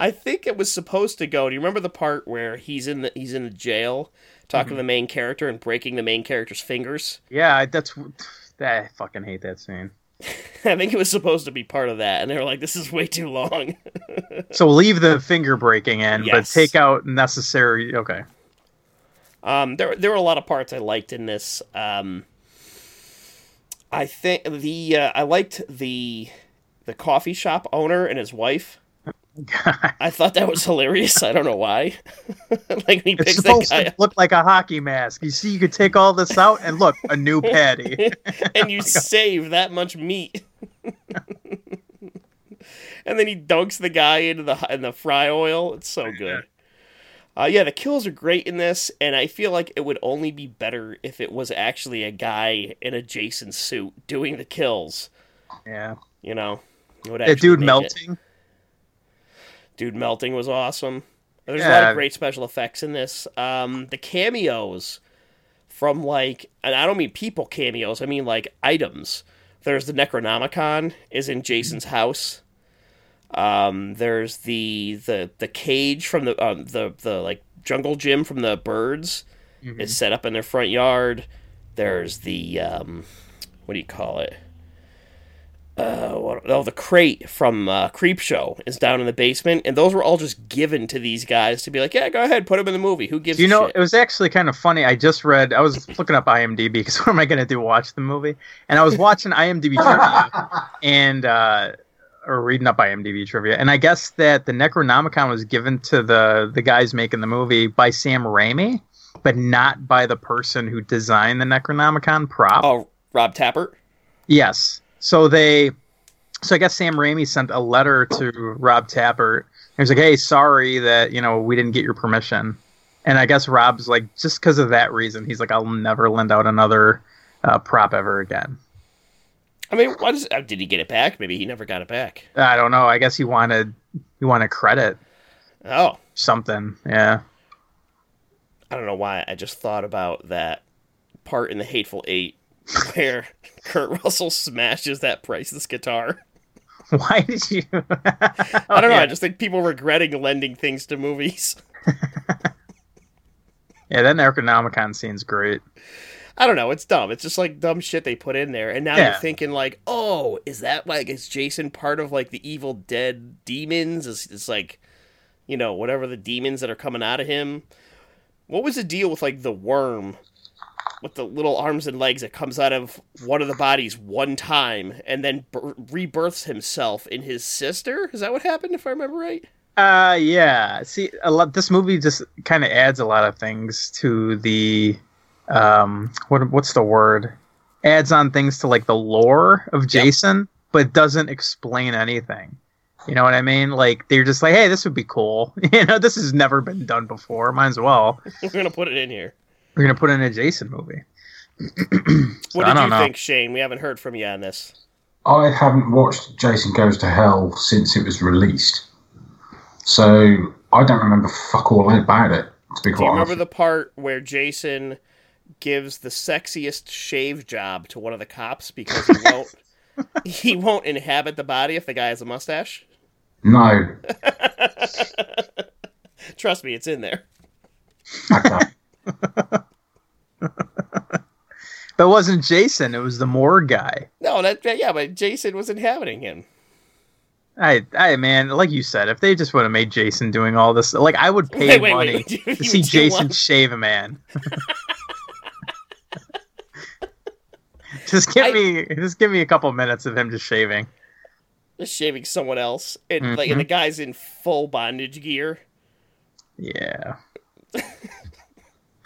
I think it was supposed to go. Do you remember the part where he's in the he's in the jail talking to the main character and breaking the main character's fingers? Yeah, that's [sighs] I fucking hate that scene. [laughs] I think it was supposed to be part of that, and they were like, "This is way too long." [laughs] So leave the finger breaking in, but take out necessary. Okay. Um, there there were a lot of parts I liked in this. Um, I think the uh, I liked the the coffee shop owner and his wife. [laughs] I thought that was hilarious. I don't know why. [laughs] like he It's supposed to look like a hockey mask. You see, you could take all this out and look, a new patty. [laughs] and you save that much meat. and then he dunks the guy into the in the fry oil. It's so good. Uh, yeah, the kills are great in this, and I feel like it would only be better if it was actually a guy in a Jason suit doing the kills. Yeah. You know, That dude make it. melting. Dude melting was awesome. There's a lot of great special effects in this. Um, the cameos from like, and I don't mean people cameos. I mean like items. There's the Necronomicon is in Jason's house. Um, there's the the the cage from the um, the the like jungle gym from the birds is set up in their front yard. There's the um, what do you call it? Uh, what, oh, the crate from uh, Creepshow is down in the basement, and those were all just given to these guys to be like, yeah, go ahead, put them in the movie. Who gives? You a know, shit? it was actually kind of funny. I just read, I was looking up IMDb because [laughs] what am I going to do? Watch the movie? And I was watching IMDb trivia [laughs] and, uh, or reading up IMDb trivia. And I guess that the Necronomicon was given to the, the guys making the movie by Sam Raimi, but not by the person who designed the Necronomicon prop. Oh, Rob Tapert. Yes. So they, so I guess Sam Raimi sent a letter to Rob Tapert. He was like, "Hey, sorry that you know we didn't get your permission." And I guess Rob's like, just because of that reason, he's like, "I'll never lend out another uh, prop ever again." I mean, why Uh, did he get it back? Maybe he never got it back. I don't know. I guess he wanted he wanted credit Oh, something. Yeah. I don't know why. I just thought about that part in the Hateful Eight where Kurt [laughs] Russell smashes that priceless guitar. [laughs] Why did you? [laughs] I don't know. I just think people regretting lending things to movies. Yeah, that Necronomicon scene's great. I don't know. It's dumb. It's just like dumb shit they put in there, and now Yeah. you're thinking like, oh, is that like is Jason part of like the Evil Dead demons? Is it's like, you know, whatever the demons that are coming out of him. What was the deal with like the worm, with the little arms and legs that comes out of one of the bodies one time and then b- rebirths himself in his sister? Is that what happened? If I remember right. Uh, yeah. See, a lot. This movie just kind of adds a lot of things to the, um, what what's the word? Adds on things to like the lore of Jason, but doesn't explain anything. You know what I mean? Like they're just like, hey, this would be cool. [laughs] You know, this has never been done before. Might as well. [laughs] We're gonna put it in here. We're gonna put in a Jason movie. So, What I did don't you know. think, Shane? We haven't heard from you on this. I haven't watched Jason Goes to Hell since it was released, so I don't remember fuck all about it. To be Do you remember honest, the part where Jason gives the sexiest shave job to one of the cops because he won't [laughs] he won't inhabit the body if the guy has a mustache? no, [laughs] Trust me, it's in there. okay. [laughs] But it wasn't Jason. It was the Moore guy. No, that yeah, but Jason was inhabiting him. I, I, man, like you said, if they just would have made Jason doing all this, like I would pay Wait, wait, money wait, you- to you see Jason want- shave a man. just give I- me, just give me a couple minutes of him just shaving. Just shaving someone else, and like, Mm-hmm. and the guy's in full bondage gear. Yeah, [laughs]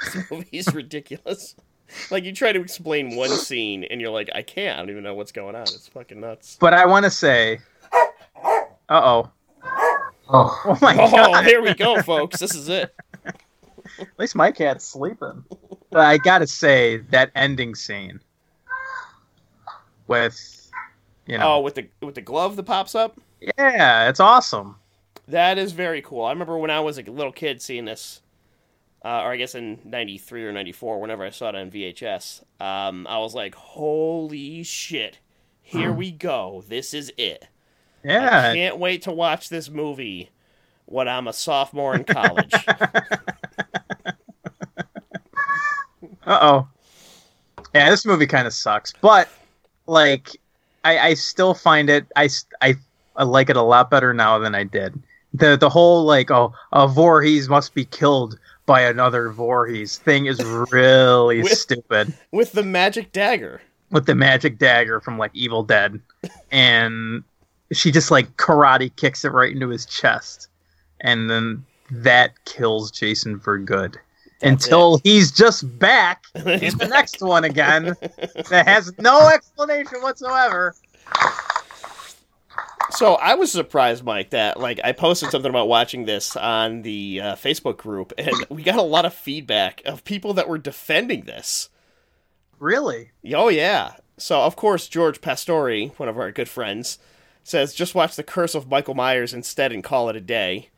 This movie's ridiculous. [laughs] Like you try to explain one scene, and you're like, I can't. I don't even know what's going on. It's fucking nuts. but I want to say, uh oh, Oh, [laughs] oh my Oh, god, here we go, folks. This is it. [laughs] at least my cat's sleeping. But I gotta say that ending scene with, you know, Oh, with the with the glove that pops up. yeah, it's awesome. That is very cool. I remember when I was a little kid seeing this. Uh, or I guess in '93 or '94, whenever I saw it on VHS, um, I was like, "Holy shit! Here we go. This is it. Yeah. I can't wait to watch this movie when I'm a sophomore in college." [laughs] Uh oh. Yeah, this movie kind of sucks, but like, I, I still find it. I, I I like it a lot better now than I did. The the whole like oh a Voorhees must be killed by another Voorhees thing is really With- stupid. With the magic dagger. With the magic dagger from like Evil Dead, and she just like karate kicks it right into his chest, and then that kills Jason for good. Until he's just back [laughs] in the next one again that has no explanation whatsoever. So I was surprised, Mike, that like I posted something about watching this on the uh, Facebook group, and we got a lot of feedback of people that were defending this. Really? Oh yeah. So of course George Pastori, one of our good friends, says just watch The Curse of Michael Myers instead and call it a day,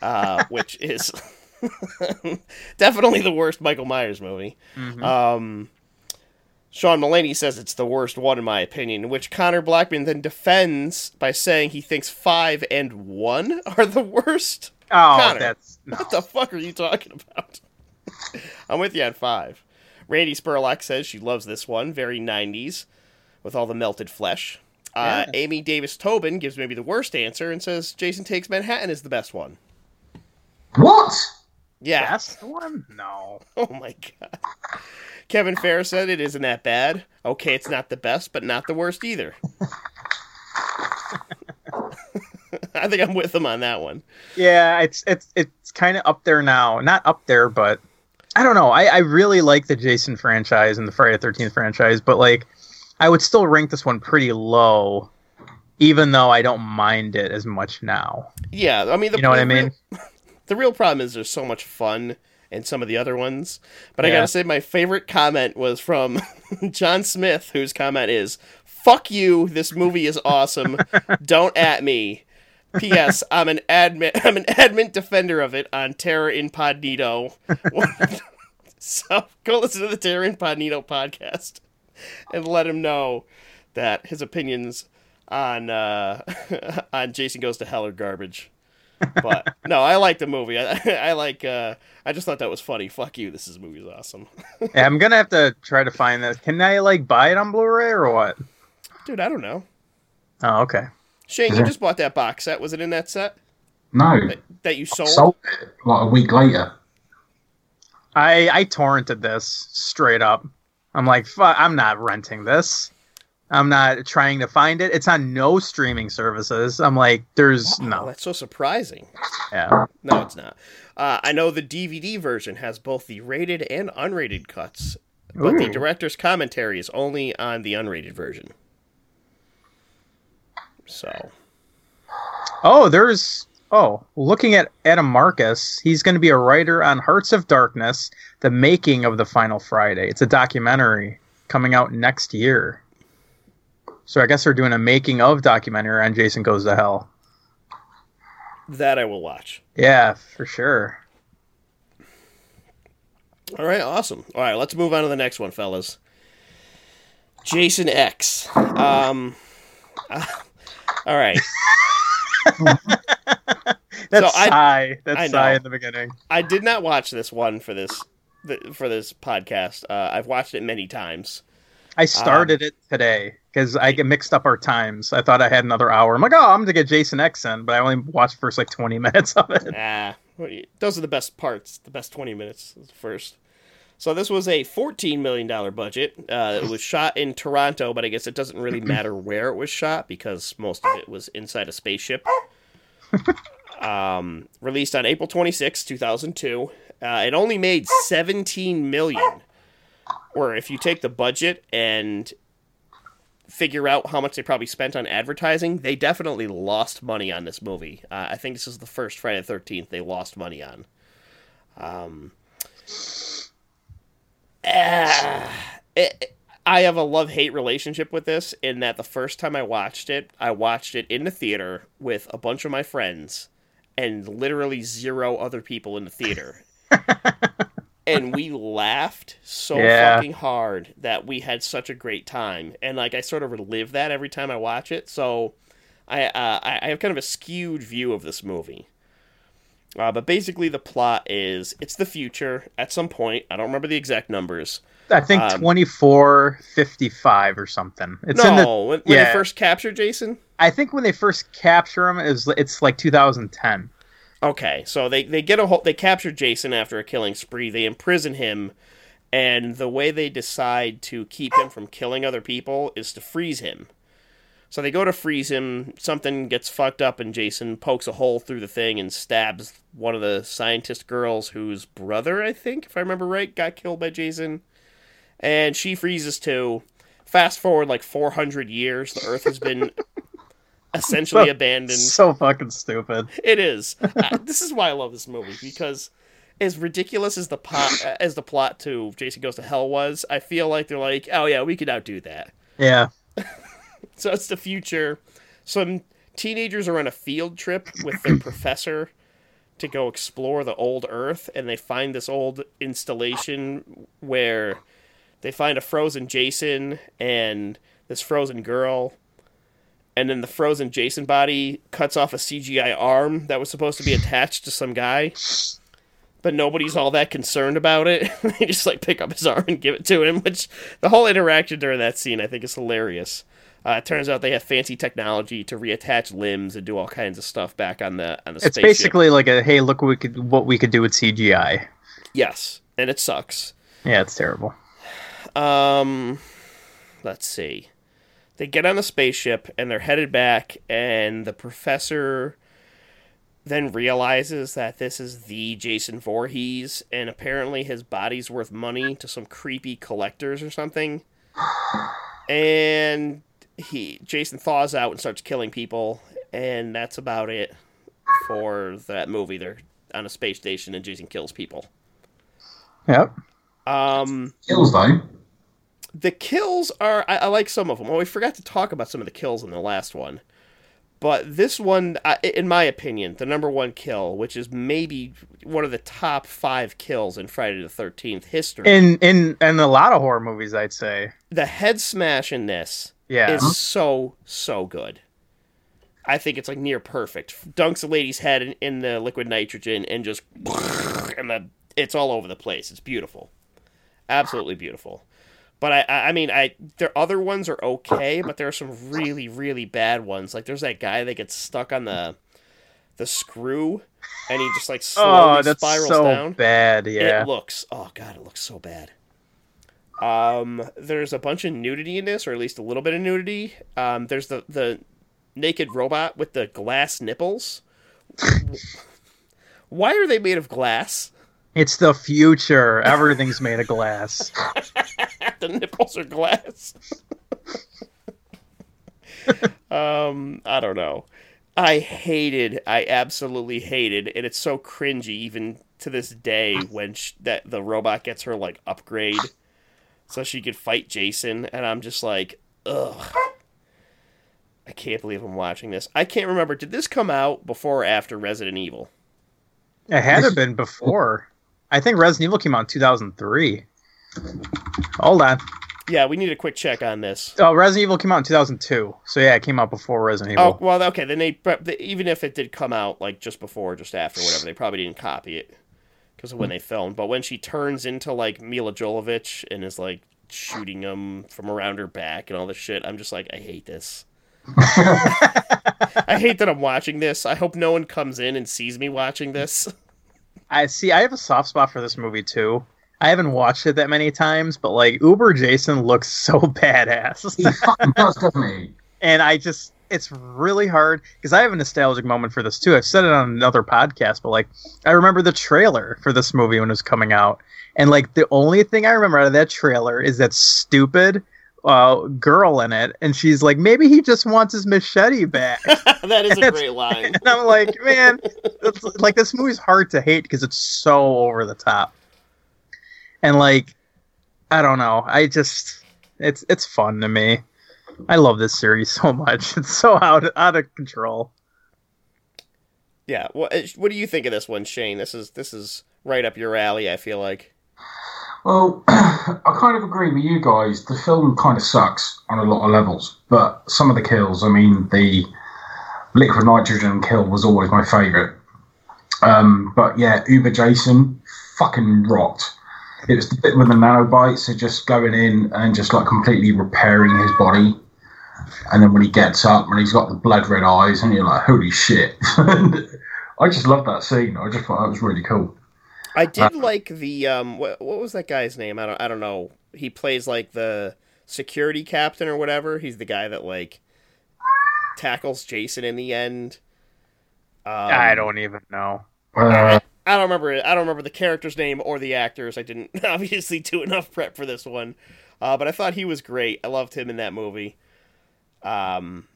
uh, [laughs] which is [laughs] definitely the worst Michael Myers movie. Um, Sean Mulaney says it's the worst one in my opinion, which Connor Blackman then defends by saying he thinks five and one are the worst. Oh, Connor. that's no. What the fuck are you talking about? [laughs] I'm with you on five. Randy Spurlock says she loves this one, very 90s, with all the melted flesh. Uh, Yeah. Amy Davis Tobin gives maybe the worst answer and says Jason Takes Manhattan is the best one. What? Yeah. That's the one? No. [laughs] Oh my god. Kevin Fair said it isn't that bad. Okay, it's not the best, but not the worst either. [laughs] I think I'm with him on that one. Yeah, it's it's it's kind of up there now. Not up there, but I don't know. I, I really like the Jason franchise and the Friday Thirteenth franchise, but like I would still rank this one pretty low, even though I don't mind it as much now. Yeah, I mean, the, You know what I mean? The real problem is there's so much fun in some of the other ones. But I gotta say, my favorite comment was from [laughs] John Smith, whose comment is, "Fuck you! This movie is awesome. [laughs] Don't at me." P.S. I'm an admin. I'm an admin defender of it on Terror Incognito. [laughs] so go listen to the Terror Incognito podcast and let him know that his opinions on uh, on Jason Goes to Hell are garbage. But no, I like the movie. I, [laughs] I like. Uh, I just thought that was funny. Fuck you. This is movie's awesome, [laughs] Yeah, I'm gonna have to try to find this. Can I like buy it on Blu-ray or what? dude. I don't know. Oh, okay. Shane, you Yeah. just bought that box set. Was it in that set No. that, that you sold? Sold it like a week later. I I torrented this straight up. I'm like, fuck, I'm not renting this. I'm not trying to find it. It's on no streaming services. I'm like, there's Oh, no. that's so surprising. Yeah. No, it's not. Uh, I know the DVD version has both the rated and unrated cuts, but the director's commentary is only on the unrated version. So, Oh, there's. Oh, looking at Adam Marcus, he's going to be a writer on Hearts of Darkness, the making of the Final Friday. It's a documentary coming out next year. So I guess they're doing a making of documentary on Jason Goes to Hell. that I will watch. Yeah, for sure. All right, awesome. All right, let's move on to the next one, fellas. Jason X. Um, uh, [laughs] all right. [laughs] That's I- sigh. That's I sigh in the beginning. I did not watch this one for this for this podcast. Uh, I've watched it many times. I started it today because I get mixed up our times. I thought I had another hour. I'm like, oh, I'm gonna get Jason X in, but I only watched first like 20 [laughs] minutes of it. Ah, you- those are the best parts. The best twenty minutes is first. So this was a fourteen million dollar budget. Uh, it was shot in Toronto, but I guess it doesn't really [clears throat] matter where it was shot because most of it was inside a spaceship. [laughs] um, released on April twenty sixth, two 2002. Uh, it only made 17 million. Or if you take the budget and figure out how much they probably spent on advertising, they definitely lost money on this movie. Uh, I think this is the first Friday the 13th they lost money on. Um, ah, it, I have a love hate relationship with this in that the first time I watched it, I watched it in the theater with a bunch of my friends and literally zero other people in the theater. [laughs] and we laughed so Yeah. fucking hard that we had such a great time. And like I sort of relive that every time I watch it. So I uh, I have kind of a skewed view of this movie. Uh, but basically, the plot is it's the future at some point. I don't remember the exact numbers. I think Um, twenty four fifty five or something. It's no, in the. when, when they first capture Jason. I think when they first capture him, is it's like 2010. Okay, so they they get a hold, they capture Jason after a killing spree. They imprison him, and the way they decide to keep him from killing other people is to freeze him. So they go to freeze him. Something gets fucked up, and Jason pokes a hole through the thing and stabs one of the scientist girls, whose brother, I think, if I remember right, got killed by Jason. And she freezes too. Fast forward like 400 years, the Earth has been [laughs] essentially So- abandoned. So fucking stupid. It is. [laughs] Uh, this is why I love this movie because as ridiculous as the plot as the plot to Jason Goes to Hell was, I feel like they're like, oh yeah, we could outdo that. Yeah. [laughs] So it's the future. Some teenagers are on a field trip with their [clears throat] professor to go explore the old Earth, and they find this old installation where they find a frozen Jason and this frozen girl. And then the frozen Jason body cuts off a CGI arm that was supposed to be attached to some guy. But nobody's all that concerned about it. [laughs] they just like pick up his arm and give it to him, which the whole interaction during that scene I think is hilarious. Uh, it turns out they have fancy technology to reattach limbs and do all kinds of stuff back on the on the It's spaceship. basically like a hey, look what we could what we could do with CGI. yes, and it sucks. Yeah, it's terrible. Um, let's see. They get on the spaceship and they're headed back, and the professor then realizes that this is the Jason Voorhees, and apparently his body's worth money to some creepy collectors or something. [sighs] And he Jason thaws out and starts killing people, and that's about it for that movie. They're on a space station and Jason kills people. Yep. Um, Kills though. The kills are I, I like some of them. Oh, we forgot to talk about some of the kills in the last one, but this one, I, in my opinion, the number one kill, which is maybe one of the top five kills in Friday the Thirteenth history. In in in a lot of horror movies, I'd say. the head smash in this Yeah. is so so good. I think it's like near perfect. Dunks a lady's head in, in the liquid nitrogen and just and the it's all over the place. It's beautiful, absolutely beautiful. But I, I I mean, I their other ones are okay, but there are some really, really bad ones. Like there's that guy that gets stuck on the the screw, and he just like slowly oh, that's spirals so down. bad. Yeah. It looks oh god, it looks so bad. Um, there's a bunch of nudity in this, or at least a little bit of nudity. Um, there's the the naked robot with the glass nipples. Why are they made of glass? It's the future. Everything's made of glass. [laughs] [laughs] the nipples are glass. [laughs] um, I don't know. I hated, I absolutely hated, and it's so cringy even to this day when sh- that the robot gets her like upgrade so she could fight Jason, and I'm just like, ugh. I can't believe I'm watching this. I can't remember. Did this come out before or after Resident Evil? It had to been before. I think Resident Evil came out in 2003. Hold on. Yeah, we need a quick check on this. Oh, Resident Evil came out in 2002. So yeah, it came out before Resident Evil. Oh well, okay. Then they even if it did come out like just before, or just after, whatever, they probably didn't copy it because of when they filmed. But when she turns into like Milla Jovovich and is like shooting him from around her back and all this shit, I'm just like, I hate this. [laughs] I hate that I'm watching this. I hope no one comes in and sees me watching this. I see. I have a soft spot for this movie too. I haven't watched it that many times, but like Uber Jason looks so [laughs] badass, He fucking does, doesn't he? and I just it's really hard because I have a nostalgic moment for this too. I've said it on another podcast, but like I remember the trailer for this movie when it was coming out, and like the only thing I remember out of that trailer is that stupid uh, girl in it, and she's like, maybe he just wants his machete back. [laughs] that is a great line. [laughs] And I'm like, man, it's, like this movie's hard to hate because it's so over the top. And like, I don't know. I just, it's it's fun to me. I love this series [laughs] so much. It's so out out of control. Yeah. What What do you think of this one, Shane? This is this is right up your alley. I feel like. Well, [clears throat] I kind of agree with you guys. The film kind of sucks on a lot of levels, but some of the kills, I mean, the liquid nitrogen kill was always my favourite. Um, but yeah, Uber Jason fucking rocked. It was the bit with the nanobites, so just going in and just like completely repairing his body. And then when he gets up and he's got the blood red eyes, and you're like, holy shit. [laughs] I just love that scene. I just thought that was really cool. I did like the um what, what was that guy's name? I don't I don't know. He plays like the security captain or whatever. He's the guy that like tackles Jason in the end. Um, I don't even know. Uh, I don't remember it. I don't remember the character's name or the actors. I didn't [laughs] obviously do enough prep for this one, uh, but I thought he was great. I loved him in that movie. Um,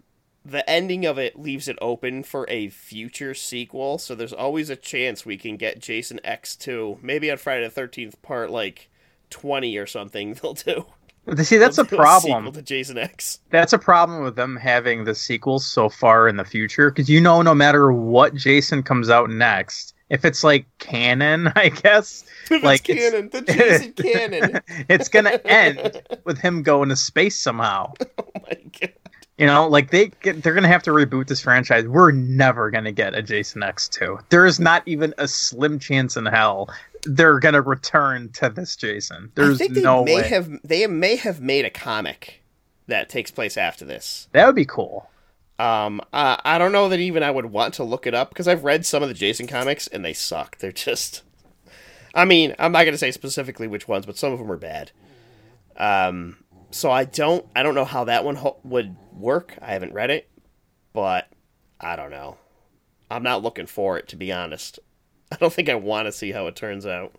the ending of it leaves it open for a future sequel, so there's always a chance we can get Jason X two, maybe on Friday the Thirteenth Part like twenty or something. [laughs] They'll do. See, that's a problem. sequel to Jason X. That's a problem with them having the sequels so far in the future because you know, no matter what Jason comes out next, if it's like canon, [laughs] I guess, If Like, it's it's- canon, the Jason [laughs] canon. it's gonna end [laughs] with him going to space somehow. Oh my god. You know, like they get, they're gonna have to reboot this franchise. We're never gonna get a Jason X two. There is not even a slim chance in hell they're gonna return to this Jason. There's I think they no may way. have they may have made a comic that takes place after this. That would be cool. Um, uh, I don't know that even I would want to look it up because I've read some of the Jason comics and they suck. They're just, I mean, I'm not gonna say specifically which ones, but some of them are bad. Um, so I don't, I don't know how that one ho- would work. I haven't read it, but I don't know. I'm not looking for it to be honest. I don't think I want to see how it turns out.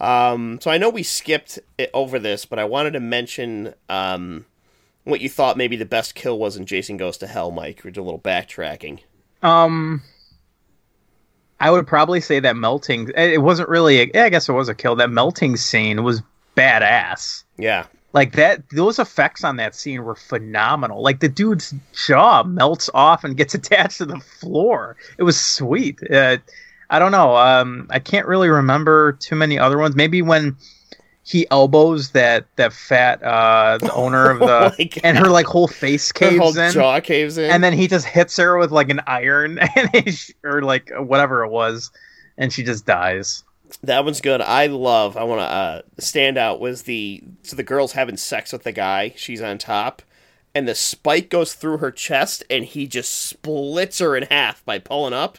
Um, so I know we skipped over this, but I wanted to mention um, what you thought maybe the best kill was in Jason Goes to Hell, Mike. We did a little backtracking. Um, I would probably say that melting. It wasn't really. A, yeah, I guess it was a kill. That melting scene was badass. Yeah, Like that, those effects on that scene were phenomenal. Like the dude's jaw melts off and gets [laughs] attached to the floor. It was sweet. Uh, I don't know. Um, I can't really remember too many other ones. Maybe when he elbows that that fat uh, the [laughs] owner of Oh the God. and her like whole face her whole caves in jaw caves in. and then he just hits her with like an iron [laughs] and or like whatever it was and she just dies that one's good. I love. I want to uh, stand out was the so the girl's having sex with the guy. She's on top, and the spike goes through her chest, and he just splits her in half by pulling up.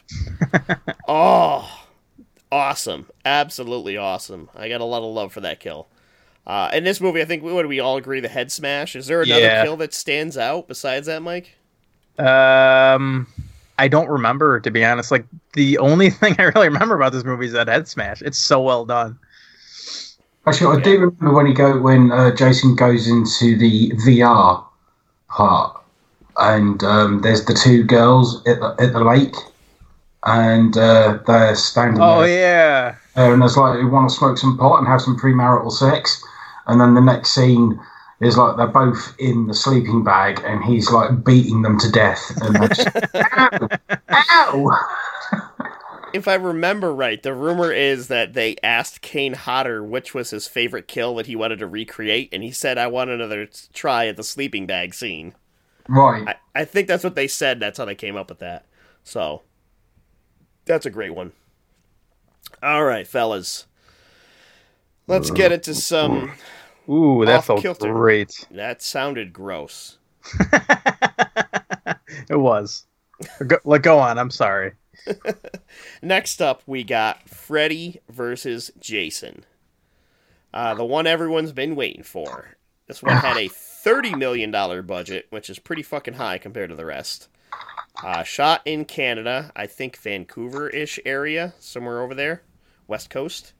[laughs] oh, awesome! Absolutely awesome. I got a lot of love for that kill. Uh, in this movie, I think what do we all agree? The head smash. Is there another Yeah. kill that stands out besides that, Mike? um i don't remember to be honest like the only [laughs] thing i really remember about this movie is that head smash it's so well done Actually, I do remember when he go when uh, Jason goes into the VR part, and um, there's the two girls at the, at the lake, and uh, they're standing oh there, yeah there, and it's like they want to smoke some pot and have some premarital sex, and then the next scene is like they're both in the sleeping bag, and he's like beating them to death, and they're just, [laughs] ow, ow. [laughs] If I remember right, the rumor is that they asked Kane Hodder which was his favorite kill that he wanted to recreate, and he said, "I want another try at the sleeping bag scene." right. I, I think that's what they said. That's how they came up with that. So that's a great one. All right, fellas. Let's get into some. ooh that felt kilter. great That sounded gross. [laughs] it was go, like go on i'm sorry [laughs] Next up, we got Freddy versus Jason. Uh, the one everyone's been waiting for. This one had a $30 million budget, which is pretty fucking high compared to the rest. Uh, shot in Canada, I think Vancouver ish area, somewhere over there, West Coast.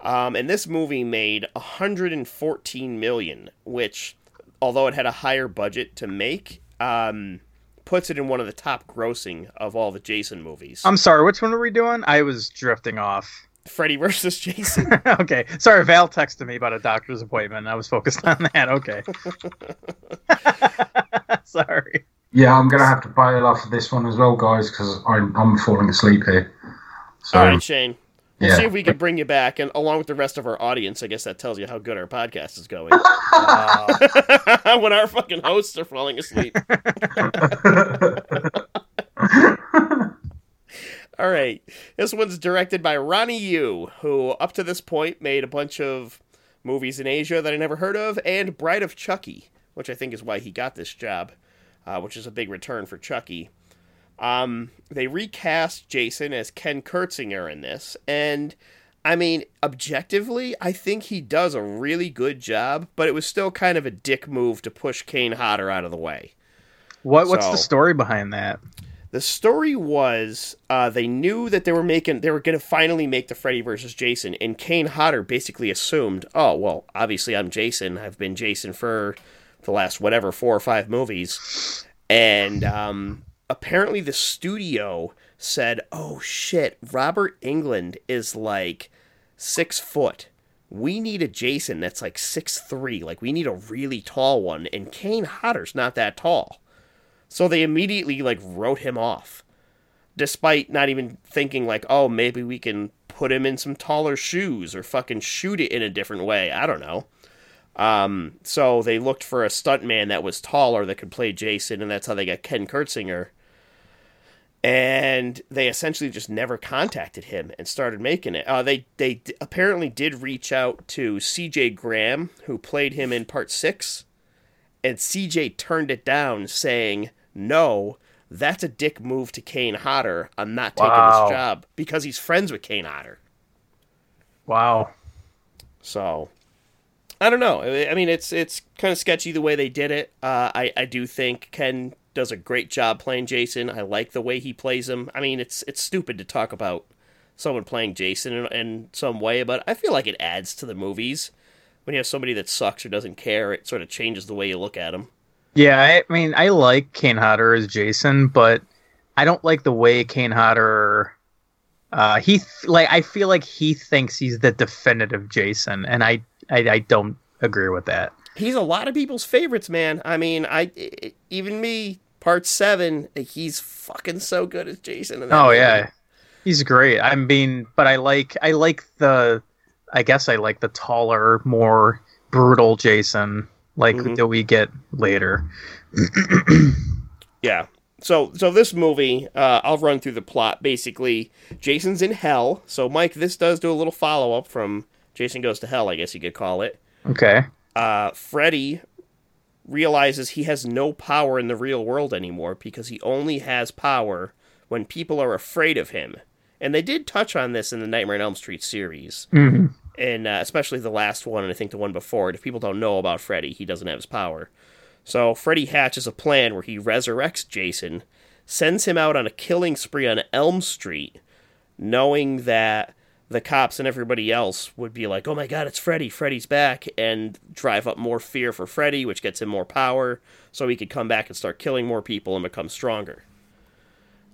Um, and this movie made 114 million, which, although it had a higher budget to make, um, puts it in one of the top grossing of all the Jason movies. i'm sorry which one were we doing i was drifting off Freddy versus Jason. [laughs] okay. Sorry, Val texted me about a doctor's appointment. I was focused on that. Okay. [laughs] Sorry. Yeah, I'm gonna have to bail off of this one as well, guys, because I'm, I'm falling asleep here. So All right, Shane. We'll Yeah. see if we can bring you back, and along with the rest of our audience, I guess that tells you how good our podcast is going. Uh, [laughs] when our fucking hosts are falling asleep. [laughs] All right, this one's directed by Ronnie Yu, who up to this point made a bunch of movies in Asia that I never heard of, and Bride of Chucky, which I think is why he got this job, uh, which is a big return for Chucky. Um, they recast Jason as Ken Kirzinger in this, and I mean, objectively, I think he does a really good job, but it was still kind of a dick move to push Kane Hodder out of the way. What what's So- the story behind that? The story was uh, they knew that they were making they were going to finally make the Freddy versus Jason, and Kane Hodder basically assumed, oh well, obviously I'm Jason. I've been Jason for the last whatever four or five movies, and um, apparently the studio said, oh shit, Robert Englund is like six foot. We need a Jason that's like six three. Like we need a really tall one, and Kane Hodder's not that tall. So they immediately like wrote him off. Despite not even thinking like, oh, maybe we can put him in some taller shoes or fucking shoot it in a different way. I don't know. Um, so they looked for a stuntman that was taller that could play Jason, and that's how they got Ken Kirzinger. And they essentially just never contacted him and started making it. Uh, they they d- apparently did reach out to C.J. Graham, who played him in Part Six, and CJ turned it down, saying, "No, that's a dick move to Kane Hodder. I'm not taking Wow. this job because he's friends with Kane Hodder." Wow. So, I don't know. I mean, it's it's kind of sketchy the way they did it. Uh, I I do think Ken does a great job playing Jason. I like the way he plays him. I mean, it's it's stupid to talk about someone playing Jason in, in some way, but I feel like it adds to the movies. When you have somebody that sucks or doesn't care, it sort of changes the way you look at him. Yeah, I mean, I like Kane Hodder as Jason, but I don't like the way Kane Hodder. Uh, he th- like I feel like he thinks he's the definitive Jason, and I I, I don't agree with that. he's a lot of people's favorites, man. I mean, I even me, part seven, he's fucking so good as Jason. Oh movie. yeah, he's great. I mean, but I like I like the I guess I like the taller, more brutal Jason like Mhm. that we get later. [clears throat] yeah. So so this movie, uh, I'll run through the plot. Basically, Jason's in hell. So Mike, this does do a little follow up from Jason Goes to Hell, I guess you could call it. Okay. uh, Freddy realizes he has no power in the real world anymore because he only has power when people are afraid of him. And they did touch on this in the Nightmare on Elm Street series, hmm and uh, especially the last one, and I think the one before it. If people don't know about Freddy, he doesn't have his power. So Freddy hatches a plan where he resurrects Jason, sends him out on a killing spree on Elm Street, knowing that the cops and everybody else would be like, "Oh my God, it's Freddy! Freddy's back!" and drive up more fear for Freddy, which gets him more power, so he could come back and start killing more people and become stronger.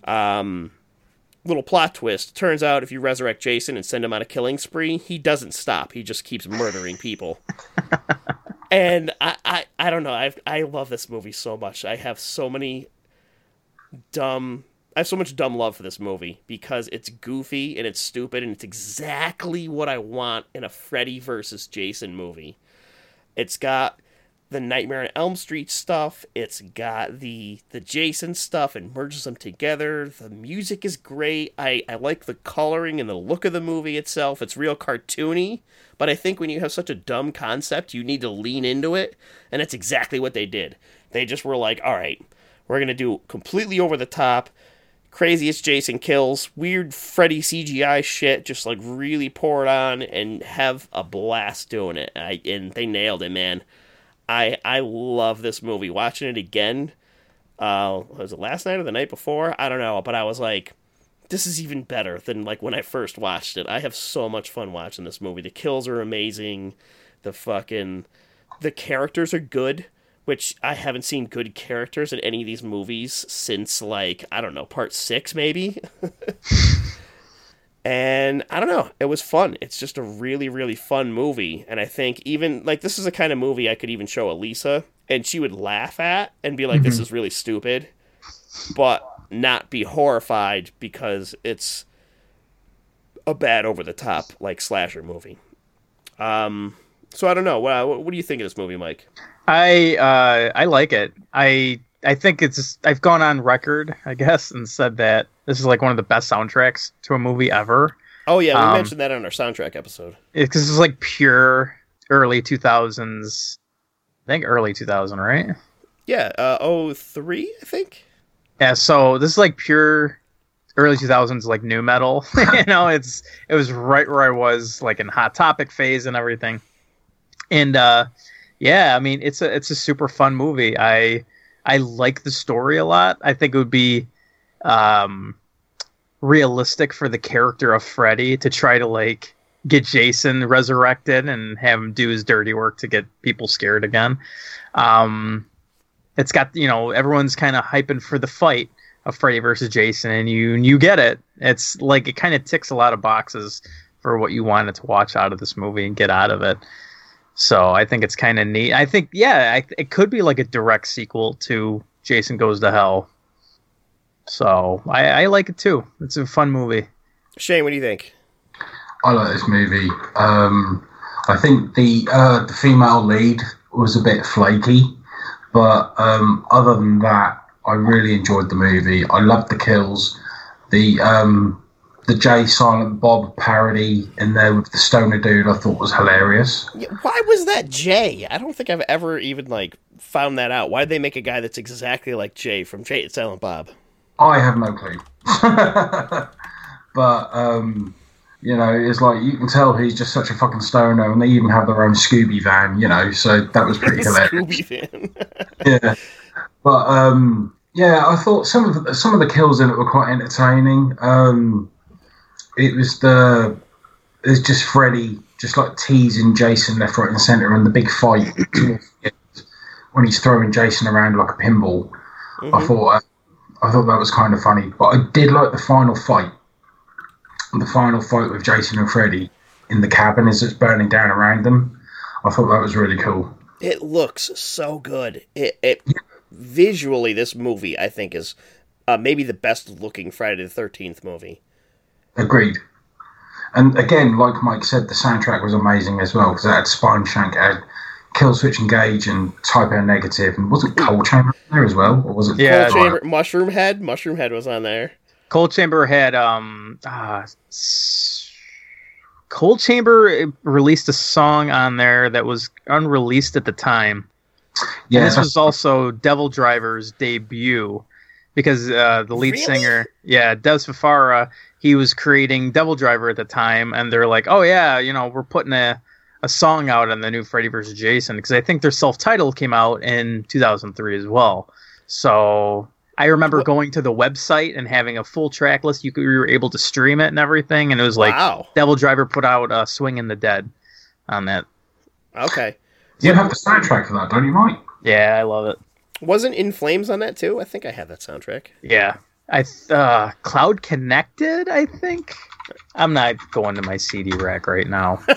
Um, little plot twist: turns out if you resurrect Jason and send him on a killing spree, he doesn't stop. He just keeps murdering people. [laughs] and I, I, I don't know. I, I love this movie so much. I have so many dumb I have so much dumb love for this movie because it's goofy and it's stupid and it's exactly what I want in a Freddy versus Jason movie. It's got the Nightmare on Elm Street stuff, it's got the the Jason stuff and merges them together. The music is great. I, I like the coloring and the look of the movie itself. It's real cartoony, but I think when you have such a dumb concept, you need to lean into it, and that's exactly what they did. They just were like, "All right, we're going to do completely over the top craziest Jason kills, weird Freddy CGI shit, just like really pour it on and have a blast doing it. I, and they nailed it, man. I I love this movie. Watching it again, uh, was it last night or the night before? I don't know, but I was like, this is even better than like when I first watched it. I have so much fun watching this movie. The kills are amazing. The fucking the characters are good which I haven't seen good characters in any of these movies since like I don't know part six maybe. [laughs] and I don't know, it was fun. It's just a really really fun movie, and I think even like this is the kind of movie I could even show Elisa, and she would laugh at and be like, "This is really stupid," but not be horrified because it's a bad over the top like slasher movie. Um, so I don't know. What, what do you think of this movie, Mike? I uh, I like it. I I think it's I've gone on record, I guess, and said that this is like one of the best soundtracks to a movie ever. Oh yeah, we Um, mentioned that on our soundtrack episode. Because it's like pure early two thousands. I think early two thousand, right? Yeah, uh, oh three, I think. Yeah. So this is like pure early two thousands, like nu metal. [laughs] you know, it's it was right where I was, like in hot topic phase and everything. And uh, yeah, I mean, it's a it's a super fun movie. I I like the story a lot. I think it would be um, realistic for the character of Freddy to try to like get Jason resurrected and have him do his dirty work to get people scared again. Um, it's got you know everyone's kind of hyping for the fight of Freddy versus Jason, and you you get it. It's like it kind of ticks a lot of boxes for what you wanted to watch out of this movie and get out of it. So I think it's kind of neat. I think yeah, I, it could be like a direct sequel to Jason Goes to Hell. So I, I like it too. It's a fun movie. Shane, what do you think? I like this movie. Um, I think the uh, the female lead was a bit flaky, but um, other than that, I really enjoyed the movie. I loved the kills, the um, the Jay Silent Bob parody in there with the stoner dude. I thought was hilarious. Why was that Jay? I don't think I've ever even like found that out. Why did they make a guy that's exactly like Jay from Jay and Silent Bob? I have no clue. [laughs] but um, you know, it's like you can tell he's just such a fucking stoner, and they even have their own Scooby van. You know, so that was pretty [laughs] hilarious. Scooby fan. [laughs] yeah, but um, yeah, I thought some of the, some of the kills in it were quite entertaining. Um, it was the it's just Freddy just like teasing Jason left, right, and center, and the big fight [clears throat] when he's throwing Jason around like a pinball. I thought uh, I thought that was kind of funny, but I did like the final fight. The final fight with Jason and Freddy in the cabin as it's burning down around them. I thought that was really cool. It looks so good. It, it visually, this movie I think is uh, maybe the best looking Friday the Thirteenth movie. Agreed. And again, like Mike said, the soundtrack was amazing as well because it had Spineshank, it had Killswitch Engage, and Type O Negative, and wasn't Coal Chamber there as well, or was it? Yeah, Coal Chamber, Mushroomhead, Mushroom Head was on there. Coal Chamber had um uh, Coal Chamber released a song on there that was unreleased at the time. yeah. and this was also DevilDriver's debut because uh, the lead Really? singer, yeah, Dez Fafara, he was creating DevilDriver at the time, and they're like, "Oh yeah, you know, we're putting a a song out on the new Freddy vs. Jason because I think their self-titled came out in 2003 as well." So I remember What- going to the website and having a full track list. You, could, you were able to stream it and everything, and it was like wow. DevilDriver put out uh, "Swinging the Dead" on that. Okay. you have the soundtrack for that, don't you, Mike? Yeah, I love it. Wasn't In Flames on that too? I think I had that soundtrack. Yeah. I uh Cloud Connected, I think. I'm not going to my CD rack right now. [laughs]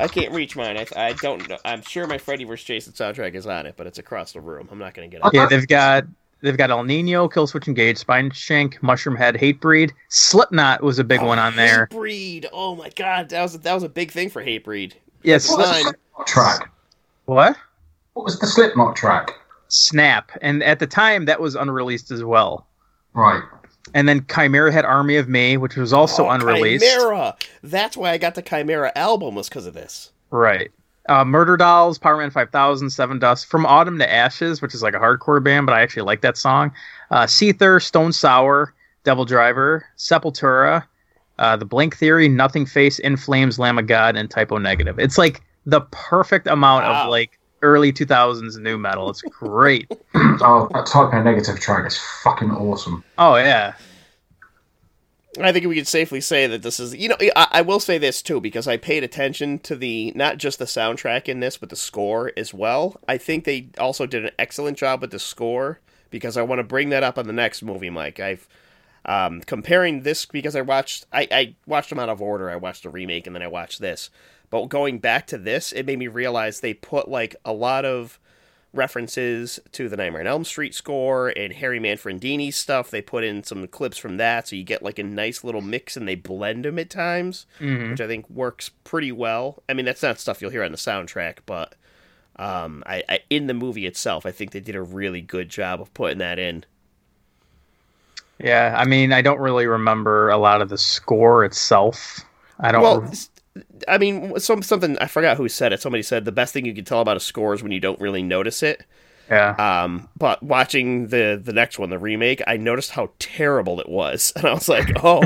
I can't reach mine. I, I don't know. I'm sure my Freddy vs. Jason soundtrack is on it, but it's across the room. I'm not going to get it. yeah, they've got they've got Ill Niño, Killswitch Engage, Spineshank, Mushroom Head, Hatebreed, Slipknot was a big one on there. Hatebreed. Oh my god, that was a, that was a big thing for Hatebreed. Yes, What was the Fine. Slipknot track? what? What was the Slipknot track? Snap, and at the time that was unreleased as well. Right. And then Chimaira had Army of Me, which was also Oh, unreleased. Chimaira. That's why I got the Chimaira album was because of this. Right. Uh, Murderdolls, Power Man 5000, Sevendust, From Autumn to Ashes, which is like a hardcore band, but I actually like that song. Uh, Seether, Stone Sour, DevilDriver, Sepultura, uh, The Blank Theory, Nothingface, In Flames, Lamb of God, and Type O Negative. It's like the perfect amount Wow. of like early 2000s nu metal. It's great. [laughs] Oh, that Type O Negative track is fucking awesome. oh, yeah. I think we could safely say that this is, you know, I, I will say this too because I paid attention to the not just the soundtrack in this, but the score as well. I think they also did an excellent job with the score because I want to bring that up on the next movie, Mike. I've um, comparing this because I watched, I, I watched them out of order. I watched the remake and then I watched this. But going back to this, it made me realize they put like a lot of references to the Nightmare on Elm Street score and Harry Manfredini's stuff. They put in some clips from that, so you get like a nice little mix, and they blend them at times, Mhm. which I think works pretty well. I mean, that's not stuff you'll hear on the soundtrack, but um, I, I in the movie itself, I think they did a really good job of putting that in. Yeah, I mean, I don't really remember a lot of the score itself. I don't. Well, s- I mean, some something I forgot who said it. Somebody said the best thing you can tell about a score is when you don't really notice it. yeah. Um, but watching the the next one, the remake, I noticed how terrible it was, [laughs] and I was like, oh.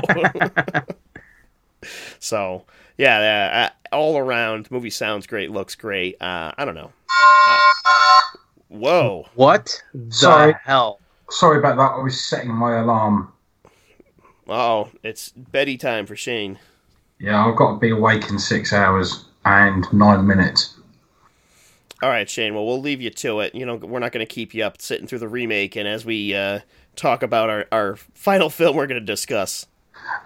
[laughs] so yeah, uh, all around movie sounds great, looks great. Uh, I don't know. Uh, whoa. What the Sorry. hell? Sorry about that. I was setting my alarm. Oh, it's Betty time for Shane. Yeah, I've got to be awake in six hours and nine minutes. All right, Shane. Well, we'll leave you to it. You know, we're not going to keep you up sitting through the remake, and as we uh, talk about our, our final [laughs] film, we're going to discuss.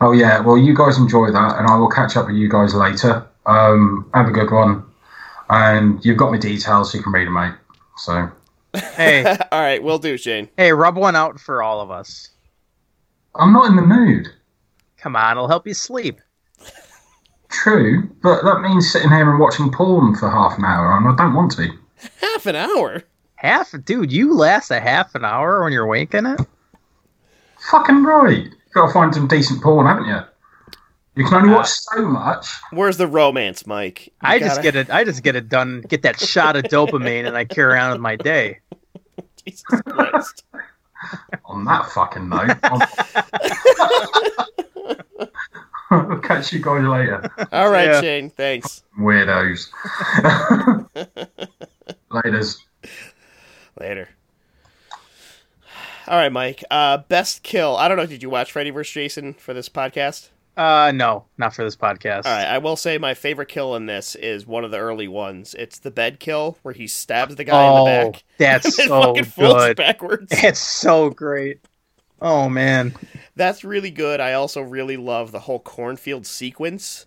Oh yeah, well you guys enjoy that, and I will catch up with you guys later. Um, have a good one, and you've got my details, so you can read them, mate. So Hey, [laughs] All right, we'll do, Shane. hey, rub one out for all of us. I'm not in the mood. Come on, I'll help you sleep. True, but that means sitting here and watching porn for half an hour, and I don't want to. Half an hour. Half, dude, you last a half an hour when you're waking it. Fucking right. You got to find some decent porn, haven't you? You can only watch uh, so much. Where's the romance, Mike? You I just gotta- get it. I just get it done. Get that shot of dopamine, and I carry on with my day. [laughs] Jesus Christ. [laughs] On that fucking note, I'll [laughs] I'll [laughs] catch you guys later, [laughs] All right, Yeah. Shane. Thanks. weirdos. [laughs] Laters. Later. All right, Mike. Uh, best kill. I don't know. Did you watch Freddy vs. Jason for this podcast? Uh, no, not for this podcast. All right. I will say my favorite kill in this is one of the early ones. It's the bed kill where he stabs the guy oh, in the back. that's so fucking good. backwards. It's so great. Oh man. That's really good. I also really love the whole cornfield sequence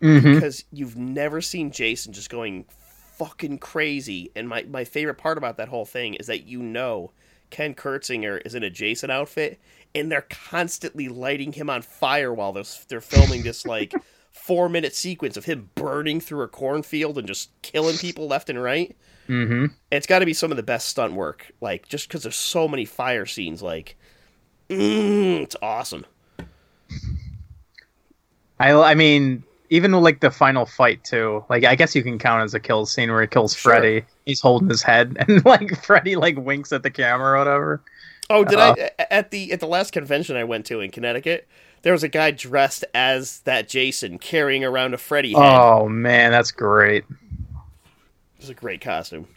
hmm because you've never seen Jason just going fucking crazy. And my, my favorite part about that whole thing is that you know Ken Kirzinger is in a Jason outfit and they're constantly lighting him on fire while they're, they're filming this like [laughs] four minute sequence of him burning through a cornfield and just killing people left and right. hmm It's got to be some of the best stunt work, like just because there's so many fire scenes. Like, mm, it's awesome. I I mean, even like the final fight too. Like I guess you can count as a kill scene where he kills Sure. Freddy. He's holding his head, [laughs] and like Freddy like winks at the camera or whatever. Oh, did Uh, I at the at the last convention I went to in Connecticut? There was a guy dressed as that Jason carrying around a Freddy head. Oh man, that's great. It's a great costume.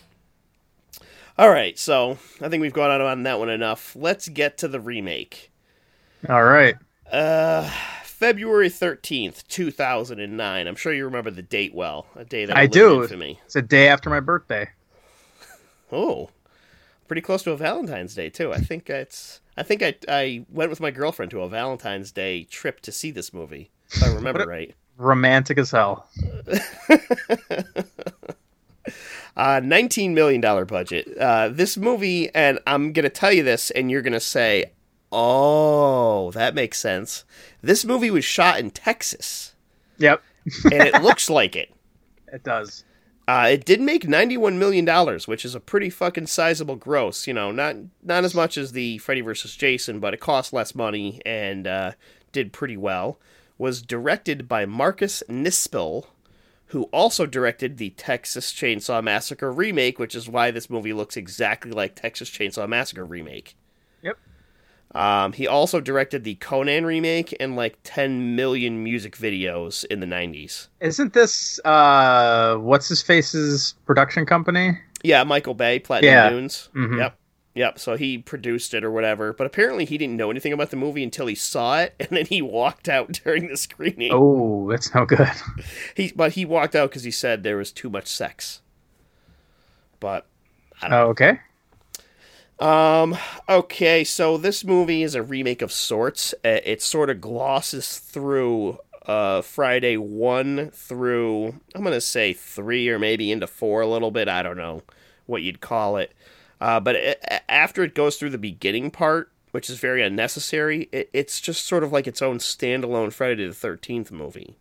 All right, so I think we've gone on on that one enough. Let's get to the remake. All right. Uh, February thirteenth, two thousand and nine. I'm sure you remember the date well. A day that I do. To me, It's a day after my birthday. Oh, pretty close to a Valentine's Day too. I think it's. I think I I went with my girlfriend to a Valentine's Day trip to see this movie. If I remember right. Romantic as hell. [laughs] Uh, $19 million budget. Uh, this movie, and I'm going to tell you this, and you're going to say, oh, that makes sense. This movie was shot in Texas, Yep, and it [laughs] looks like it. it does. Uh, it did make $91 million, which is a pretty fucking sizable gross. You know, not not as much as the Freddy vs. Jason, but it cost less money and uh, did pretty well. Was directed by Marcus Nispel, who also directed the Texas Chainsaw Massacre remake, which is why this movie looks exactly like Texas Chainsaw Massacre remake. Yep. Um, he also directed the Conan remake and like 10 million music videos in the 90s. Isn't this uh what's his face's production company? Yeah, Michael Bay, Platinum Yeah. Dunes. Mhm. Yep. Yep. So he produced it or whatever. But apparently he didn't know anything about the movie until he saw it [laughs] and then he walked out during the screening. Oh, that's no good. [laughs] He but he walked out because he said there was too much sex. But I don't Oh, okay. Um. Okay. So this movie is a remake of sorts. Uh, It sort of glosses through uh Friday one through I'm gonna say three or maybe into four a little bit. I don't know what you'd call it. Uh, but it, after it goes through the beginning part, which is very unnecessary, it, it's just sort of like its own standalone Friday the Thirteenth movie.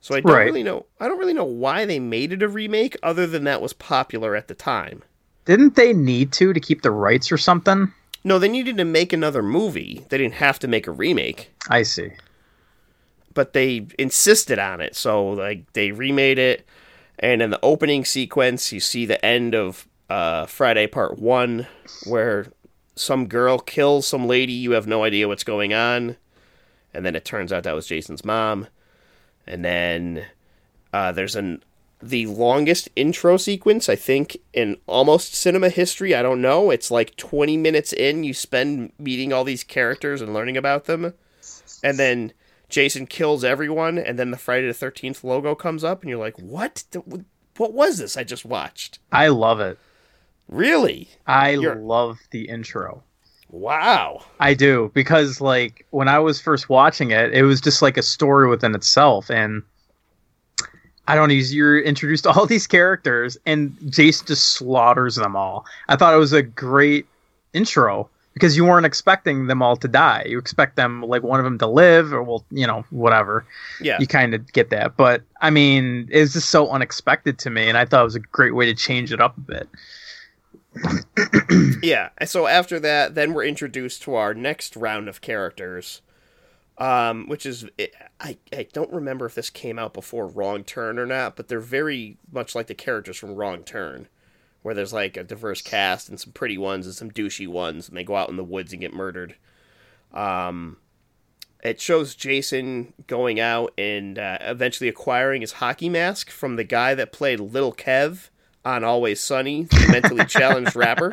So I don't Right. really know. I don't really know why they made it a remake, other than that was popular at the time. Didn't they need to to keep the rights or something? No, they needed to make another movie. They didn't have to make a remake. I see. but they insisted on it. So like they remade it, and in the opening sequence, you see the end of uh, Friday Part One, where some girl kills some lady. You have no idea what's going on, and then it turns out that was Jason's mom. And then uh, there's an the longest intro sequence I think in almost cinema history. I don't know. It's like 20 minutes in. You spend meeting all these characters and learning about them, and then Jason kills everyone, and then the Friday the Thirteenth logo comes up, and you're like, "What? What was this I just watched?" I love it. Really? I You're- love the intro. Wow. I do because like when I was first watching it, it was just like a story within itself, and I don't know. You're introduced to all these characters, and Jace just slaughters them all. I thought it was a great intro because you weren't expecting them all to die. You expect them like one of them to live, or well, you know, whatever. Yeah. You kind of get that, but I mean, it's just so unexpected to me, and I thought it was a great way to change it up a bit. [clears throat] Yeah. So after that, then we're introduced to our next round of characters, um, which is I I don't remember if this came out before Wrong Turn or not, but they're very much like the characters from Wrong Turn, where there's like a diverse cast and some pretty ones and some douchey ones, and they go out in the woods and get murdered. Um, it shows Jason going out and uh, eventually acquiring his hockey mask from the guy that played Little Kev on Always Sunny, the mentally challenged rapper.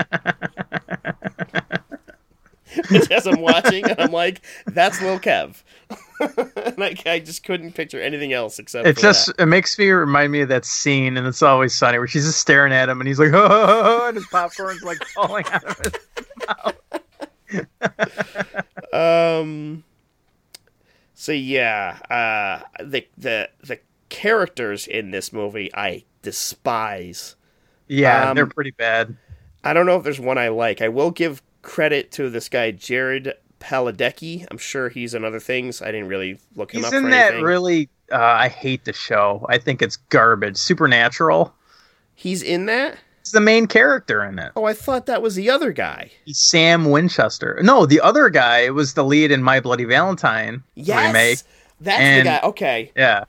Which [laughs] as I'm watching, I'm like, that's Lil Kev. [laughs] and I, I just couldn't picture anything else except It just that. it makes me remind me of that scene, and it's always sunny where she's just staring at him, and he's like, [laughs] oh and his popcorn's like falling out of his mouth. Um. So yeah, uh, the the the characters in this movie I despise. Yeah, Um, they're pretty bad. I don't know if there's one I like. I will give credit to this guy Jared Padalecki. I'm sure he's in other things. I didn't really look him He's up in for that anything. really. Uh, I hate the show. I think it's garbage. Supernatural. He's in that. He's the main character in it. Oh, I thought that was the other guy. He's Sam Winchester. No, the other guy was the lead in My Bloody Valentine Yes, remake. that's And- the guy. Okay, Yeah,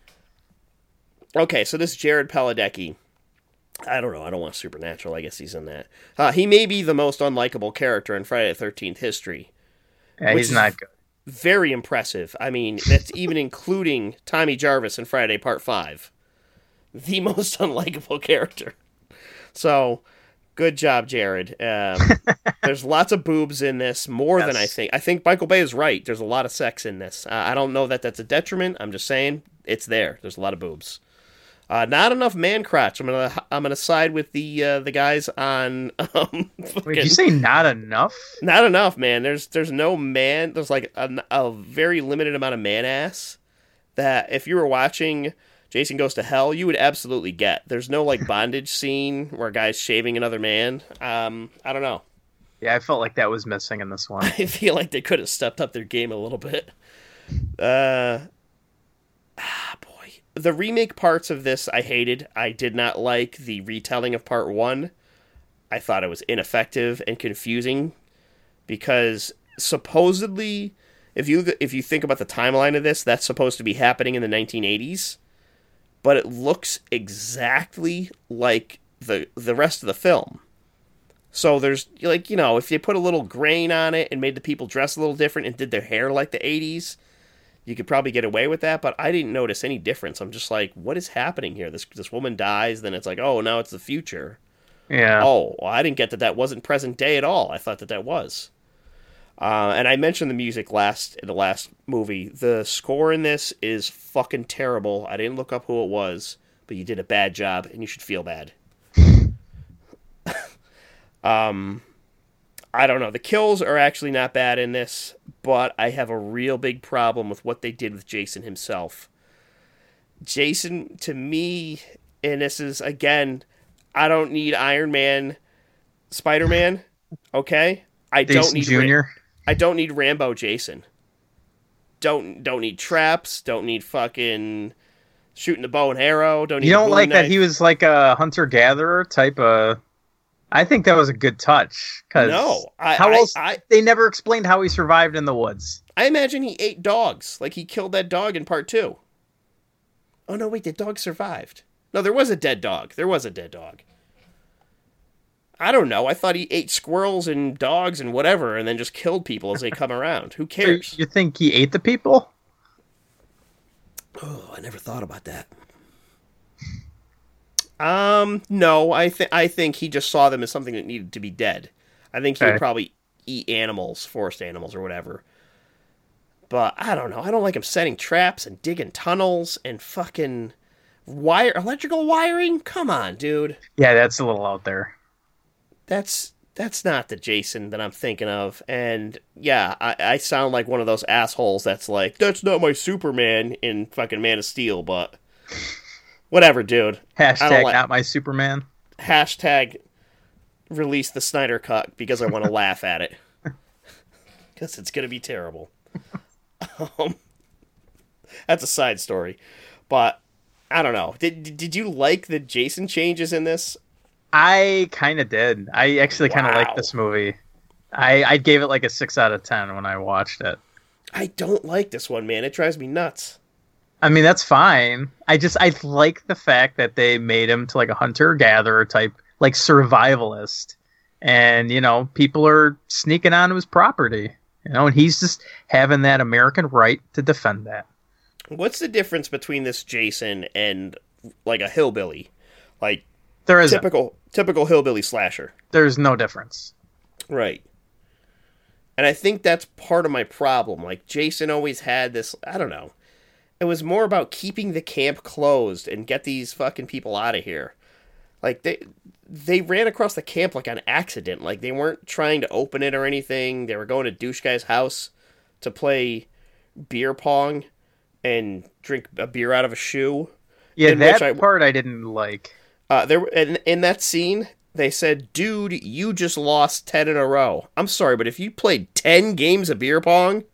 okay. So this Jared Padalecki. I don't know. I don't want Supernatural. I guess he's in that. Uh, he may be the most unlikable character in Friday the Thirteenth history. yeah, he's not good. Very impressive. I mean, that's even [laughs] including Tommy Jarvis in Friday Part Five, the [laughs] most unlikable character. So, good job, Jared. Um, [laughs] there's lots of boobs in this, more than I think. I think Michael Bay is right. There's a lot of sex in this. Uh, I don't know that that's a detriment. I'm just saying it's there. There's a lot of boobs. Uh, not enough man crotch. I'm gonna I'm gonna side with the uh, the guys on. [laughs] Um, Wait, fucking- did you say not enough? not enough, man. There's there's no man. There's like a, a very limited amount of man ass that if you were watching Jason Goes to Hell, you would absolutely get. There's no like [laughs] bondage scene where a guy's shaving another man. Um, I don't know. Yeah, I felt like that was missing in this [laughs] one. I feel like they could have stepped up their game a little bit. Uh, ah, the remake parts of this I hated. I did not like the retelling of part one. I thought it was ineffective and confusing because supposedly, if you if you think about the timeline of this, that's supposed to be happening in the 1980s, but it looks exactly like the the rest of the film. So there's like you know if you put a little grain on it and made the people dress a little different and did their hair like the 80s, you could probably get away with that. But I didn't notice any difference. I'm just like, what is happening here? This this woman dies, then it's like, oh, now it's the future. Yeah. Oh, well, I didn't get that. That wasn't present day at all. I thought that that was. Uh, and I mentioned the music last in the last movie. The score in this is fucking terrible. I didn't look up who it was, but you did a bad job, and you should feel bad. [laughs] um, I don't know. The kills are actually not bad in this, but I have a real big problem with what they did with Jason himself. Jason, to me, and this is again, I don't need Iron Man, Spider Man. Okay, I don't need. Ra- I don't need Rambo Jason. Don't don't need traps. Don't need fucking shooting the bow and arrow. Don't need You don't like that he was like a hunter gatherer type of. I think that was a good touch. Cause No, I, how I, else? I they never explained how he survived in the woods. I imagine he ate dogs. Like he killed that dog in part two. Oh no, wait, the dog survived. No, there was a dead dog. There was a dead dog. I don't know. I thought he ate squirrels and dogs and whatever, and then just killed people as they come [laughs] around. Who So cares? You think he ate the people? Oh, I never thought about that. Um, no, I think I think he just saw them as something that needed to be dead. I think he Okay. would probably eat animals, forest animals or whatever. But I don't know. I don't like him setting traps and digging tunnels and fucking wire electrical wiring. Come on, dude. Yeah, that's a little out there. That's that's not the Jason that I'm thinking of. And yeah, I, I sound like one of those assholes that's like, that's not my Superman in fucking Man of Steel, but whatever, dude. Hashtag like- not my Superman. Hashtag release the Snyder Cut because I want to laugh at it. [laughs] Because it's going to be terrible. [laughs] um, that's a side story. But I don't know. Did, did you like the Jason changes in this? I kind of did. I actually kind of Wow. liked this movie. I I gave it like a six out of ten when I watched it. I don't like this one, man. It drives me nuts. I mean, that's fine. I just I like the fact that they made him to like a hunter gatherer type, like survivalist, and you know people are sneaking onto his property, you know, and he's just having that American right to defend that. What's the difference between this Jason and like a hillbilly? Like There is typical typical hillbilly slasher. there's no difference. Right. And I think that's part of my problem. Like Jason always had this, I don't know. It was more about keeping the camp closed and get these fucking people out of here. Like they they ran across the camp like on accident. Like they weren't trying to open it or anything. They were going to douche guy's house to play beer pong and drink a beer out of a shoe. Yeah, that which I- part I didn't like. Uh, there in, in that scene, they said, "Dude, you just lost ten in a row." I'm sorry, but if you played ten games of beer pong,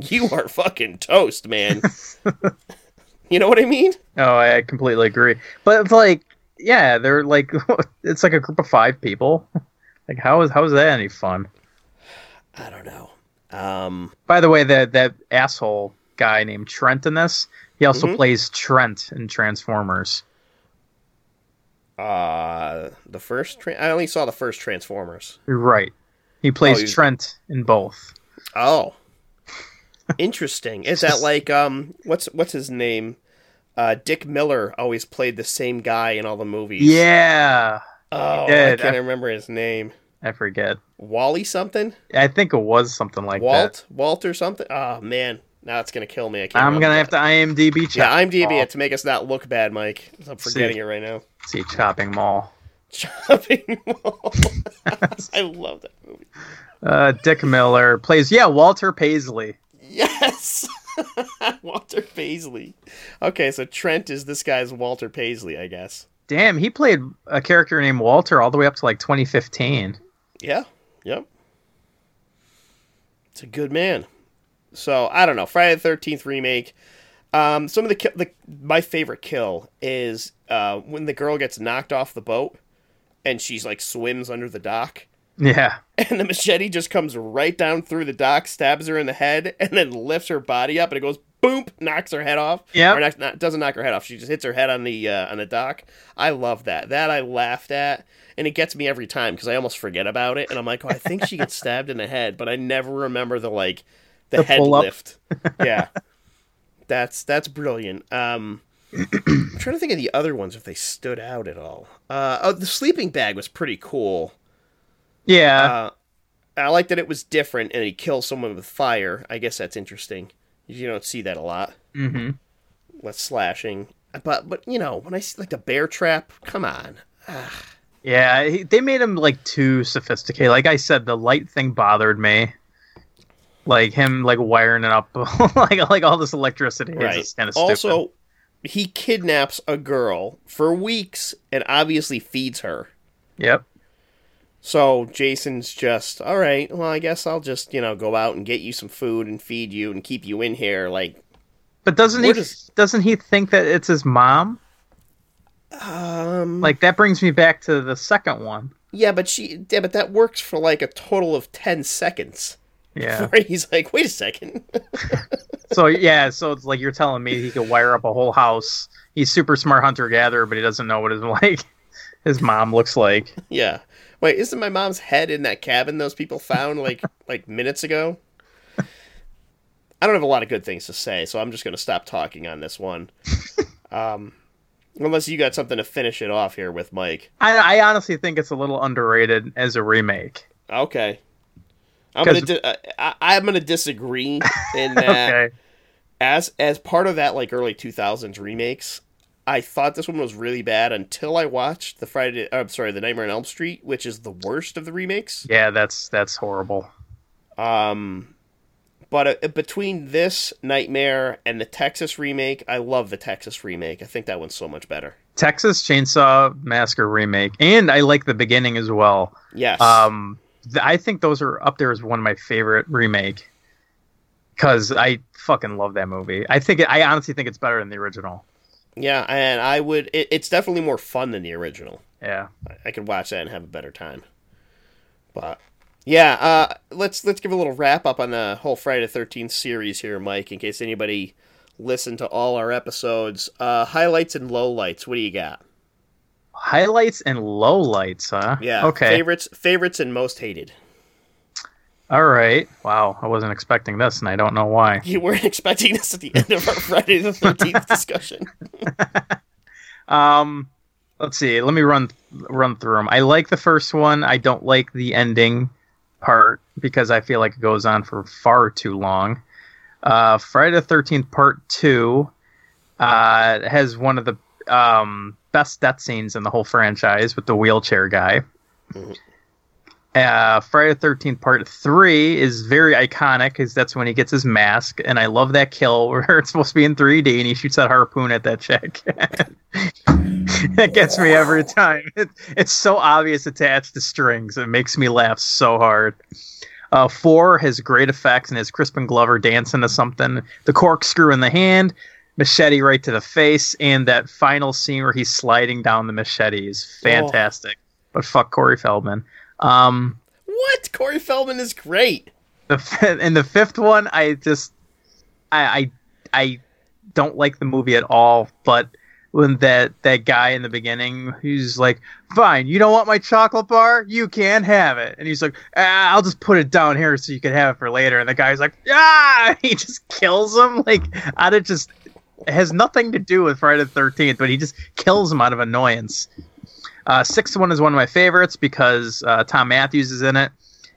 you are fucking toast, man. [laughs] you know what I mean? Oh, I completely agree. But it's like, yeah, they're like, [laughs] it's like a group of five people. Like, how is how is that any fun? I don't know. Um, By the way, that that asshole guy named Trent in this, he also Mhm. plays Trent in Transformers. uh, the first tra- I only saw the first Transformers. You're right. He plays he's- Trent in both. Oh, interesting. Is that like um, what's what's his name? Uh, Dick Miller always played the same guy in all the movies. Yeah, Oh, I can't remember his name. I forget. Wally something. I think it was something like Walt, Walt or something. Oh man, now it's gonna kill me. I can't. I'm gonna have to IMDb check. Yeah, IMDb Mall. it to make us not look bad, Mike. I'm forgetting See. it right now. See Chopping Mall. [laughs] Chopping mall. [laughs] I love that movie. Uh, Dick Miller plays yeah Walter Paisley. Yes, [laughs] Walter Paisley. Okay, so Trent is this guy's Walter Paisley, I guess. Damn, he played a character named Walter all the way up to like 2015. Yeah. Yep. It's a good man. So I don't know. Friday the Thirteenth remake. Um, some of the, the my favorite kill is uh, when the girl gets knocked off the boat and she's like swims under the dock, Yeah, [laughs] and the machete just comes right down through the dock, stabs her in the head, and then lifts her body up, and it goes boom, knocks her head off. Yeah. or not, not, doesn't knock her head off. She just hits her head on the uh, on the dock. I love that. That I laughed at, and it gets me every time because I almost forget about it, and I'm like, oh, I think she gets [laughs] stabbed in the head, but I never remember the like the, The head lift. Yeah, [laughs] that's that's brilliant. Um. I'm trying to think of the other ones if they stood out at all. Uh, oh, the sleeping bag was pretty cool. Yeah. Uh, I like that it was different and he kills someone with fire. I guess that's interesting. You don't see that a lot Mm-hmm. with slashing. But but you know when I see like the bear trap, come on. Yeah, he, they made him like too sophisticated. Like I said, the light thing bothered me. Like him, like wiring it up, [laughs] like like all this electricity. is Right. kind of stupid. Also, he kidnaps a girl for weeks and obviously feeds her. Yep. So Jason's just, all right, well, I guess I'll just, you know, go out and get you some food and feed you and keep you in here. Like, But doesn't he is- doesn't he think that it's his mom? um, Like that brings me back to the second one. yeah, but she, yeah, but that works for like a total of 10 seconds. Yeah. [laughs] He's like, wait a second. [laughs] so yeah, so it's like you're telling me he could wire up a whole house. He's super smart hunter gatherer, but he doesn't know what his [laughs] like his mom looks like. yeah. Wait, isn't my mom's head in that cabin those people found like [laughs] like minutes ago? I don't have a lot of good things to say, so I'm just going to stop talking on this one. [laughs] Um, unless you got something to finish it off here with, Mike. I, I honestly think it's a little underrated as a remake. Okay. I'm gonna di- uh, I, I'm gonna disagree in [laughs] that Okay. as as part of that like early 2000s remakes. I thought this one was really bad until I watched the Friday. uh, I'm sorry, the Nightmare on Elm Street, which is the worst of the remakes. Yeah, that's that's horrible. Um, but uh, between this Nightmare and the Texas remake, I love the Texas remake. I think that one's so much better. Texas Chainsaw Massacre remake, and I like the beginning as well. Yes. Um, th- I think those are up there as one of my favorite remake because I fucking love that movie. I think it, I honestly think it's better than the original. Yeah, and I would. It, it's definitely more fun than the original. Yeah. I- I could watch that and have a better time. But yeah, uh, let's let's give a little wrap up on the whole Friday the Thirteenth series here, Mike. In case anybody listened to all our episodes, uh, highlights and lowlights. What do you got? Highlights and lowlights, huh? Yeah. Okay. Favorites, favorites, and most hated. All right. Wow. I wasn't expecting this, and I don't know why. [laughs] You weren't expecting this at the end of our [laughs] Friday the Thirteenth discussion. [laughs] Um, let's see. Let me run run through them. I like the first one. I don't like the ending part because I feel like it goes on for far too long. Uh, Friday the Thirteenth Part Two uh, has one of the um, best death scenes in the whole franchise with the wheelchair guy. Mhm. Uh, Friday the Thirteenth Part Three is very iconic because that's when he gets his mask, and I love that kill [laughs] where it's supposed to be in 3D and he shoots that harpoon at that chick. [laughs] it gets me every time. [laughs] It, it's so obvious attached to strings. It makes me laugh so hard. Uh, four has great effects and has Crispin Glover dancing to something. The corkscrew in the hand, machete right to the face, and that final scene where he's sliding down the machete is fantastic. But fuck Corey Feldman. Um, what? Corey Feldman is great. the fi- and the fifth one, I just, I, I, I don't like the movie at all. But when that that guy in the beginning, he's like, "Fine, you don't want my chocolate bar, you can have it," and he's like, ah, "I'll just put it down here so you can have it for later." And the guy's like, "Ah!" [laughs] He just kills him like out of just. It has nothing to do with Friday the Thirteenth, but he just kills him out of annoyance. Uh, sixth one is one of my favorites because uh, Thom Mathews is in it,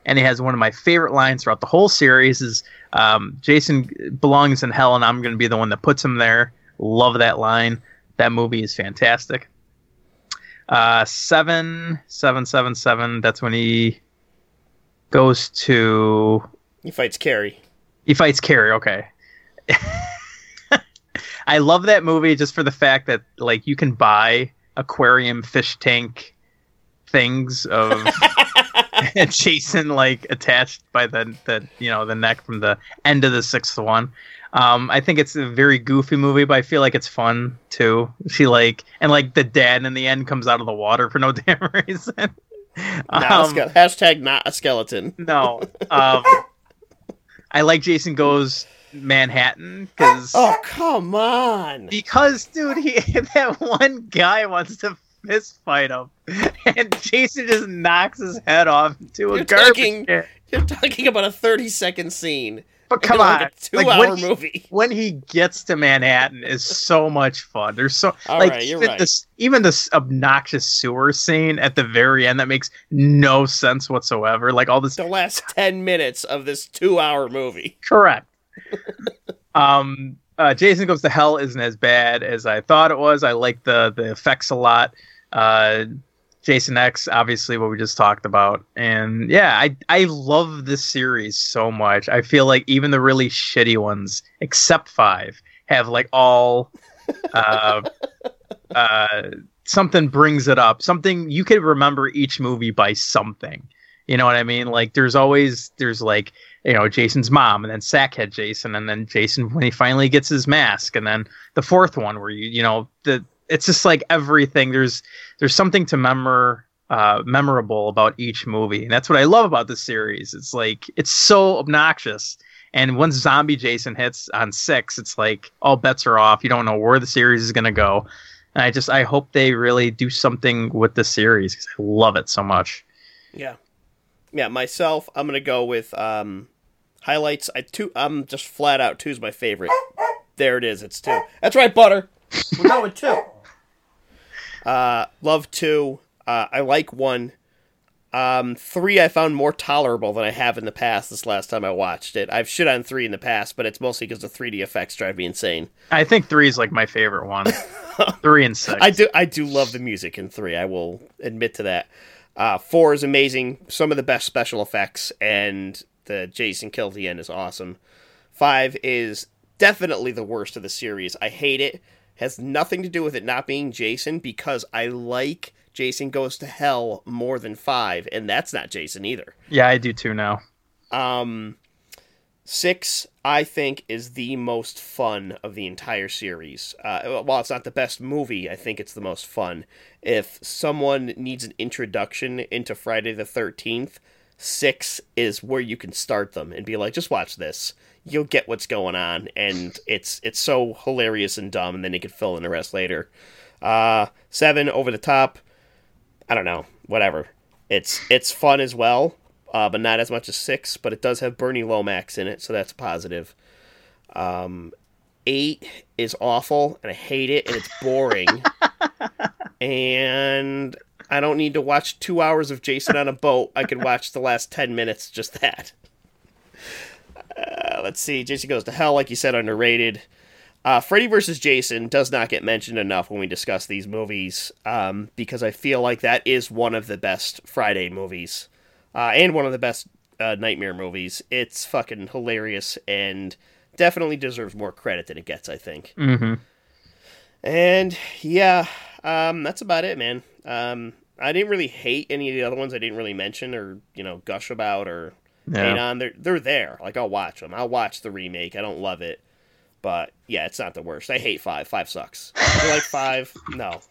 and he has one of my favorite lines throughout the whole series. Is um, Jason belongs in hell, and I'm going to be the one that puts him there. Love that line. That movie is fantastic. Uh, seven, seven, seven, seven. That's when he goes to He fights Carrie. he fights Carrie. Okay. [laughs] I love that movie just for the fact that like you can buy aquarium fish tank things of [laughs] [laughs] Jason like attached by the the you know the neck from the end of the sixth one. Um, I think it's a very goofy movie, but I feel like it's fun too. She like and like the dad in the end comes out of the water for no [laughs] damn reason. Not Um, hashtag not a skeleton. no. Um, I like Jason Goes Manhattan ah, because Oh come on! because dude, he [laughs] that one guy wants to fist fight him, [laughs] and Jason just knocks his head off into a You're garbage talking- can. You're talking about a 30 second scene. But come on, like a two like, hour when he- movie. when he gets to Manhattan is so much fun. There's so All like right, even right. this even this obnoxious sewer scene at the very end that makes no sense whatsoever. Like all this The last 10 minutes of this two hour movie. Correct. Um, uh, Jason Goes to Hell isn't as bad as I thought it was. I like the the effects a lot. Uh, Jason X, obviously, what we just talked about, and yeah, I I love this series so much. I feel like even the really shitty ones, except five, have like all uh, [laughs] uh, something brings it up. Something you could remember each movie by something. You know what I mean? Like there's always there's like you know Jason's mom, and then Sackhead Jason, and then Jason when he finally gets his mask, and then the fourth one where you you know the it's just like everything. There's there's something to memor uh, memorable about each movie, and that's what I love about the series. It's like it's so obnoxious. And once Zombie Jason hits on six, it's like all bets are off. You don't know where the series is going to go. And I just I hope they really do something with the series because I love it so much. Yeah, yeah. Myself, I'm gonna go with um, highlights. I two. I'm just flat out two's my favorite. There it is. It's two. That's right, butter. We're going with two. Uh, love two. Uh, I like one. Um, three I found more tolerable than I have in the past. This last time I watched it, I've shit on three in the past, but it's mostly because the 3D effects drive me insane. I think three is like my favorite one. [laughs] three and six. I do I do love the music in three. I will admit to that. Uh, four is amazing. Some of the best special effects, and the Jason kill the end is awesome. Five is definitely the worst of the series. I hate it. Has nothing to do with it not being Jason because I like Jason Goes to Hell more than five, and that's not Jason either. Yeah, I do too now. Um, six, I think, is the most fun of the entire series. Uh, while it's not the best movie, I think it's the most fun. If someone needs an introduction into Friday the 13th, six is where you can start them and be like, just watch this. You'll get what's going on, and it's it's so hilarious and dumb, and then you can fill in the rest later. Uh, seven, over the top. I don't know, whatever. It's it's fun as well, uh, but not as much as six. But it does have Bernie Lomax in it, so that's positive. Um, eight is awful, and I hate it, and it's boring. [laughs] and I don't need to watch two hours of Jason on a boat. I can watch the last ten minutes, just that. Uh, let's see. Jason goes to hell, like you said, underrated. Uh, Freddy vs. Jason does not get mentioned enough when we discuss these movies um, because I feel like that is one of the best Friday movies uh, and one of the best uh, Nightmare movies. It's fucking hilarious and definitely deserves more credit than it gets, I think. Mm-hmm. And yeah, um, that's about it, man. Um, I didn't really hate any of the other ones I didn't really mention or, you know, gush about or hate on. They're, they're there. Like, I'll watch them. I'll watch the remake. I don't love it. But yeah, it's not the worst. I hate five. Five sucks. You like five? No.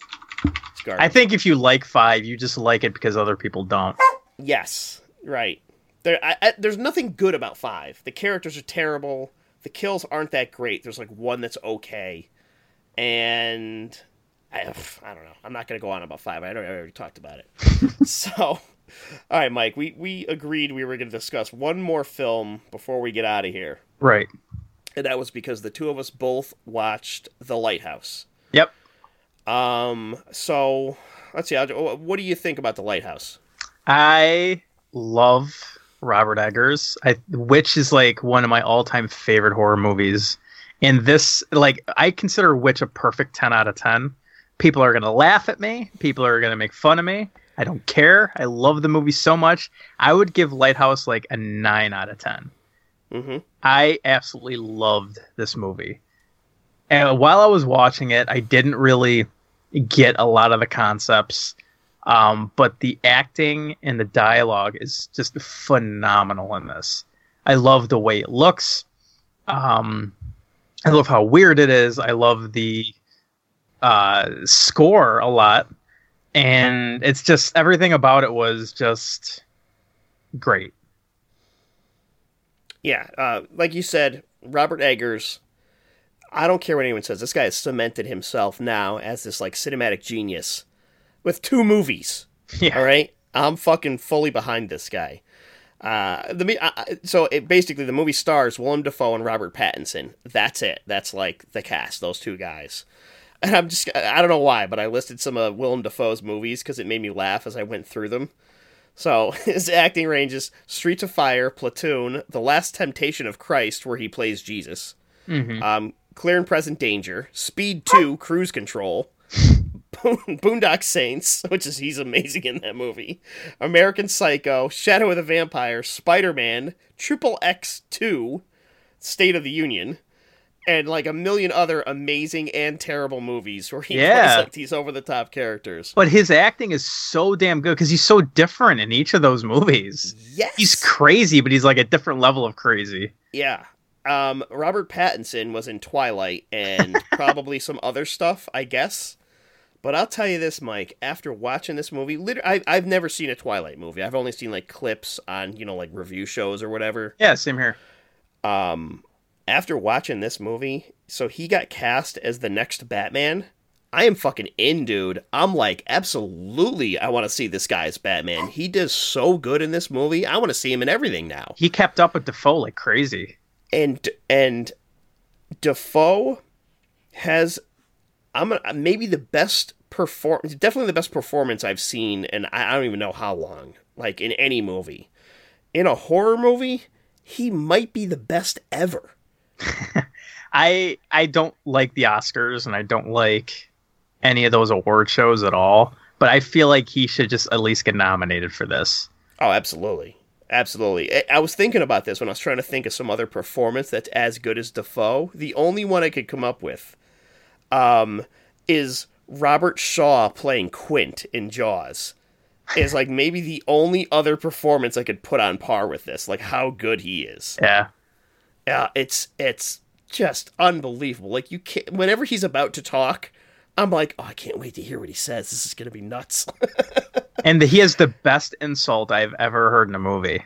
It's garbage. I think if you like five, you just like it because other people don't. Yes, right. There, I, I, there's nothing good about five. The characters are terrible. The kills aren't that great. There's like one that's okay, and I, I don't know. I'm not gonna go on about five. I already, I already talked about it. [laughs] so, all right, Mike. We we agreed we were gonna discuss one more film before we get out of here, Right. and that was because the two of us both watched The Lighthouse. Yep. Um. So let's see. I'll- What do you think about The Lighthouse? I love Robert Eggers, I, which is like one of my all-time favorite horror movies. And this, like, I consider Witch a perfect ten out of ten. People are gonna laugh at me. People are gonna make fun of me. I don't care. I love the movie so much. I would give Lighthouse like a nine out of ten. Mm-hmm. I absolutely loved this movie. And while I was watching it, I didn't really get a lot of the concepts. Um, but the acting and the dialogue is just phenomenal in this. I love the way it looks. Um, I love how weird it is. I love the uh, score a lot. And it's just everything about it was just great. Yeah, uh, like you said, Robert Eggers. I don't care what anyone says. This guy has cemented himself now as this like cinematic genius with two movies. [laughs] Yeah. All right, I'm fucking fully behind this guy. Uh, the I- so it basically the movie stars Willem Dafoe and Robert Pattinson. That's it. That's like the cast. Those two guys. And I'm just I don't know why, but I listed some of Willem Dafoe's movies because it made me laugh as I went through them. So [laughs] his acting ranges Streets of Fire, Platoon, The Last Temptation of Christ, where he plays Jesus, Mhm. um, Clear and Present Danger, Speed 2, Cruise Control, [laughs] Boondock Saints, [laughs] which is he's amazing in that movie, American Psycho, Shadow of the Vampire, Spider Man, Triple X 2, State of the Union, and like a million other amazing and terrible movies where he [laughs] Yeah. plays like these over the top characters. But his acting is so damn good because he's so different in each of those movies. Yes, He's crazy, but he's like a different level of crazy. Yeah. Um, Robert Pattinson was in Twilight and [laughs] probably some other stuff, I guess. But I'll tell you this, Mike. After watching this movie, literally, I, I've never seen a Twilight movie. I've only seen like clips on, you know, like review shows or whatever. Yeah, same here. Um, after watching this movie, so he got cast as the next Batman. I am fucking in, dude. I'm like, absolutely, I want to see this guy as Batman. He does so good in this movie. I want to see him in everything now. He kept up with Dafoe like crazy. and and Dafoe has I'm gonna, maybe the best perform definitely the best performance I've seen and I, I don't even know how long like in any movie in a horror movie he might be the best ever [laughs] I I don't like the Oscars and I don't like any of those award shows at all. But I feel like he should just at least get nominated for this. oh absolutely absolutely I, I was thinking about this when I was trying to think of some other performance that's as good as Dafoe the only one I could come up with um is Robert Shaw playing Quint in Jaws is like maybe the only other performance I could put on par with this. Like how good he is. Yeah. Yeah, it's it's just unbelievable. Like you can't. Whenever he's about to talk, I'm like, oh, I can't wait to hear what he says. This is gonna be nuts. [laughs] And he has the best insult I've ever heard in a movie.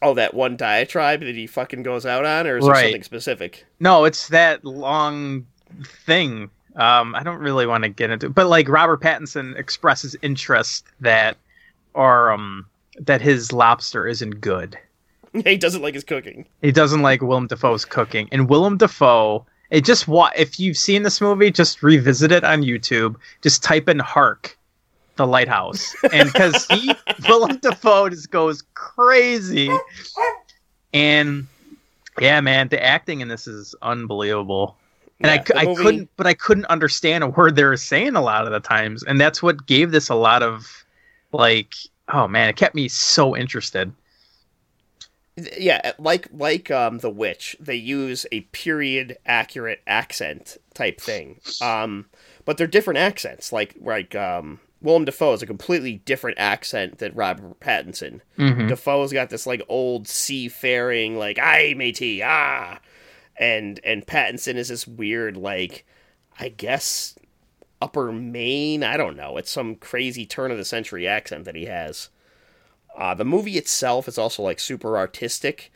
oh, that one diatribe that he fucking goes out on, or is there Right. something specific? No, it's that long thing. Um, I don't really want to get into, but like Robert Pattinson expresses interest that, or um, that his lobster isn't good. [laughs] he doesn't like his cooking. He doesn't like Willem Dafoe's cooking, and Willem Dafoe. It just wa- if you've seen this movie, just revisit it on YouTube. Just type in "Hark," the lighthouse, and because he [laughs] Willem Dafoe just goes crazy, and yeah, man, the acting in this is unbelievable. And I, Yeah, I movie- couldn't, but I couldn't understand a word they were saying a lot of the times, and that's what gave this a lot of, like, oh man, it kept me so interested. Yeah like like um the witch they use a period accurate accent type thing um but they're different accents like like um Willem Dafoe is a completely different accent than Robert Pattinson. Mm-hmm. Dafoe's got this like old seafaring like "Aye, matey, ah," and and Pattinson is this weird like I guess Upper Maine. I don't know. It's some crazy turn of the century accent that he has. Uh, the movie itself is also like super artistic.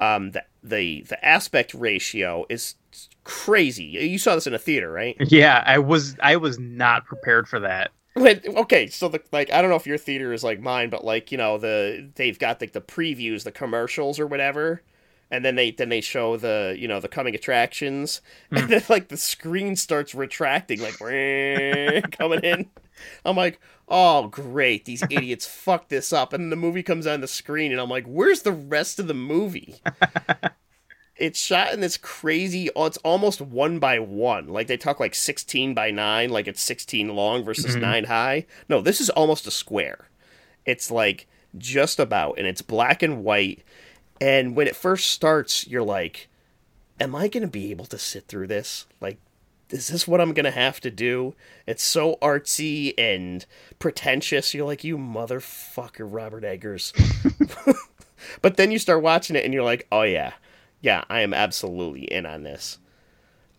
Um, the the the aspect ratio is crazy. You saw this in a theater, right? [laughs] Yeah, I was I was not prepared for that. When, okay, so the like I don't know if your theater is like mine, but like you know the they've got like the previews, the commercials or whatever, and then they then they show the you know the coming attractions, [laughs] and then like the screen starts retracting, like [laughs] coming in. I'm like, oh great, these idiots [laughs] fucked this up, and the movie comes on the screen, and I'm like, where's the rest of the movie? [laughs] it's shot in this crazy oh, it's almost one by one. Like they talk like 16 by 9 like it's 16 long versus Mhm. 9 high. No this is almost a square. It's like just about and it's black and white. And when it first starts you're like am i going to be able to sit through this? Like is this what i'm going to have to do it's so artsy and pretentious you're like you motherfucker robert eggers [laughs] but then you start watching it and you're like oh yeah yeah, I am absolutely in on this.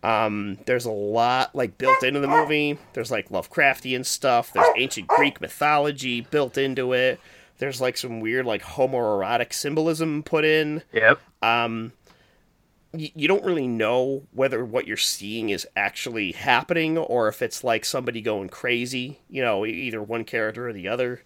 Um, there's a lot like built into the movie. There's like Lovecraftian stuff. There's ancient Greek mythology built into it. There's like some weird like homoerotic symbolism put in. Yep. Um, you don't really know whether what you're seeing is actually happening or if it's like somebody going crazy. You know, either one character or the other.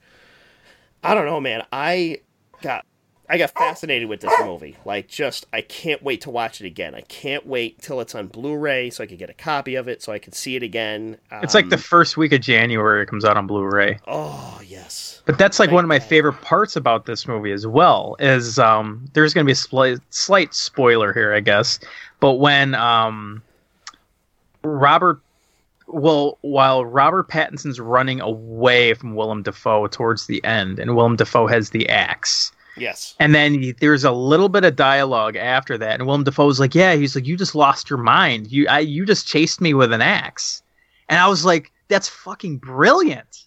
I don't know, man. I got I got fascinated with this movie. Like, just I can't wait to watch it again. I can't wait till it's on Blu-ray so I can get a copy of it so I can see it again. It's like the Um, first week of January it comes out on Blu-ray. oh yes, But that's like Thank one of my God. favorite parts about this movie as well. Is um, there's going to be a slight, slight spoiler here, I guess. But when um, Robert, well, while Robert Pattinson's running away from Willem Dafoe towards the end, and Willem Dafoe has the axe, Yes. And then he- there's a little bit of dialogue after that, and Willem Dafoe's like, "Yeah," he's like, "You just lost your mind. You, I, you just chased me with an axe," and I was like, "That's fucking brilliant."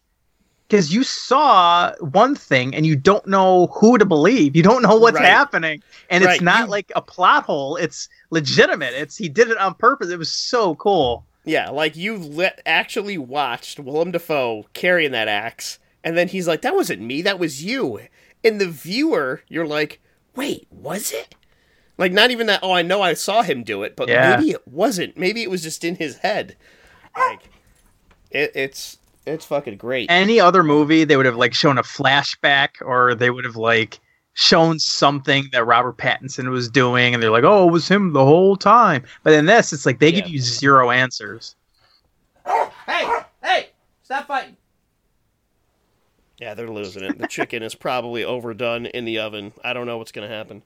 Because you saw one thing and you don't know who to believe. You don't know what's Right. happening, and Right, it's not you- like a plot hole. It's legitimate. It's he did it on purpose. It was so cool. Yeah, like you let actually watched Willem Dafoe carrying that axe, and then he's like, "That wasn't me. That was you." And the viewer, you're like, "Wait, was it?" Like not even that. Oh, I know I saw him do it, but Yeah. maybe it wasn't. Maybe it was just in his head. Like, it, it's it's fucking great. any other movie they would have like shown a flashback or they would have like shown something that Robert Pattinson was doing and they're like, "Oh, it was him the whole time." But in this, it's like they give you zero answers. Hey, hey, stop fighting. Yeah, they're losing it. The chicken is probably overdone in the oven. I don't know what's gonna happen.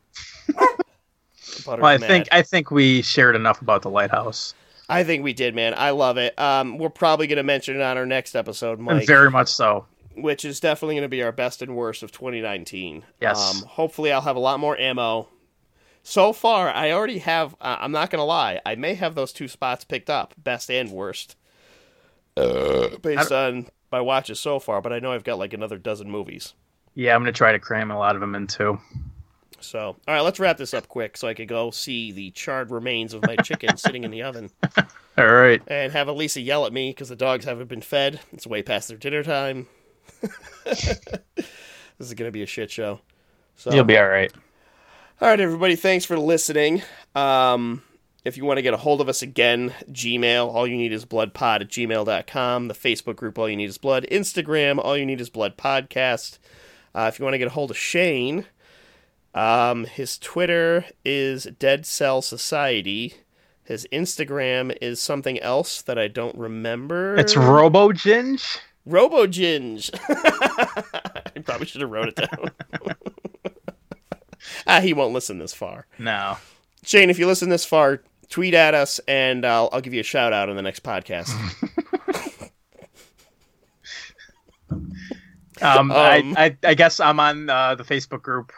Well, I mad. think I think we shared enough about the lighthouse. I think we did, man. I love it. Um, we're probably going to mention it on our next episode, Mike, Very much so. which is definitely going to be our best and worst of 2019. Yes. Um, hopefully, I'll have a lot more ammo. So far, I already have. Uh, I'm not going to lie. I may have those two spots picked up, best and worst, uh, based on my watches so far. But I know I've got like another dozen movies. Yeah, I'm gonna try to cram a lot of them in too. So, all right, let's wrap this up quick so I could go see the charred remains of my chicken [laughs] sitting in the oven. All right. and have Elisa yell at me because the dogs haven't been fed. It's way past their dinner time. [laughs] this is going to be a shit show. So, You'll be all right. all right, everybody. Thanks for listening. Um, if you want to get a hold of us again, Gmail, all you need is bloodpod at gmail.com. The Facebook group, all you need is blood. Instagram, all you need is blood podcast. Uh, if you want to get a hold of Shane, um, his Twitter is Dead Cell Society. His Instagram is something else that I don't remember. It's Robo Ginge. RoboGinge. [laughs] I probably should have wrote it down. [laughs] ah, he won't listen this far. No. Shane, if you listen this far, tweet at us and I'll, I'll give you a shout out in the next podcast. [laughs] Um, I, Um, I I guess I'm on uh, the Facebook group,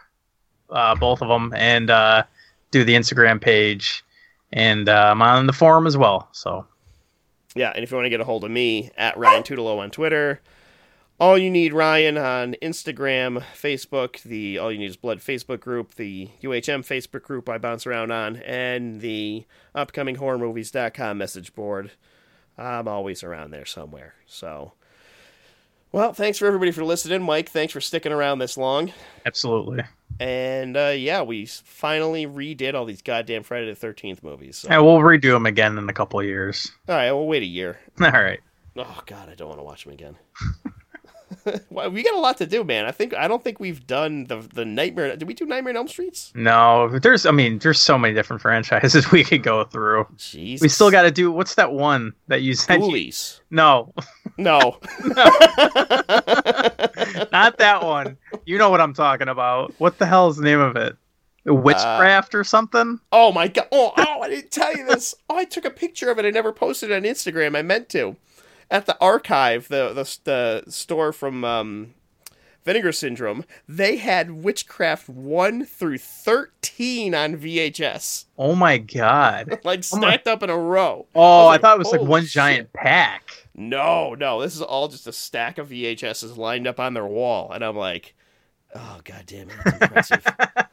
uh, both of them, and uh, do the Instagram page, and uh, I'm on the forum as well. So yeah, and if you want to get a hold of me, at Ryan Tutelo on Twitter. All you need Ryan on Instagram, Facebook, the All You Need Is Blood Facebook group, the UHM Facebook group I bounce around on, and the upcominghorrormovies.com message board. I'm always around there somewhere. So, well, thanks for everybody for listening. Mike, thanks for sticking around this long. absolutely, And uh, yeah, we finally redid all these goddamn Friday the 13th movies. So. and we'll redo them again in a couple of years. All right, we'll wait a year. [laughs] All right. Oh God, I don't want to watch them again. [laughs] [laughs] well, we got a lot to do, man. I think I don't think we've done the the Nightmare. Did we do Nightmare on Elm Streets? No, there's I mean, there's so many different franchises [laughs] we could go through. Jeez, We still got to do what's that one that you said? you- Ghoulies. No, [laughs] No. not that one. You know what I'm talking about. What the hell is the name of it? Witchcraft or something? oh my God. Oh, oh, I didn't tell you this. Oh, I took a picture of it. I never posted it on Instagram. I meant to. At the archive, the the, the store from um, Vinegar Syndrome, they had Witchcraft one through thirteen on VHS, Oh my god. [laughs] like Oh my- stacked up in a row. Oh, was I thought it was like one shit." giant pack. No, no, this is all just a stack of VHSs lined up on their wall, and I'm like, oh god damn it, that's impressive.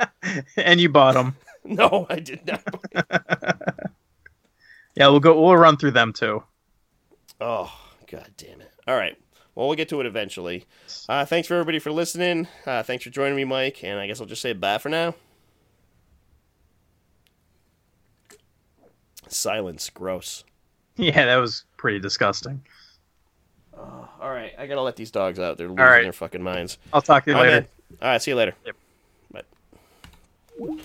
[laughs] and you bought them. [laughs] no, I did not. Yeah, we'll go. We'll run through them too. Oh god damn it. All right, well we'll get to it eventually. Uh, thanks for everybody for listening. Uh, thanks for joining me, Mike, and I guess I'll just say bye for now. Silence, gross. [laughs] Yeah, that was pretty disgusting. All right, I gotta let these dogs out. They're losing right. their fucking minds. I'll talk to you All later. All right, see you later. Yep. Bye.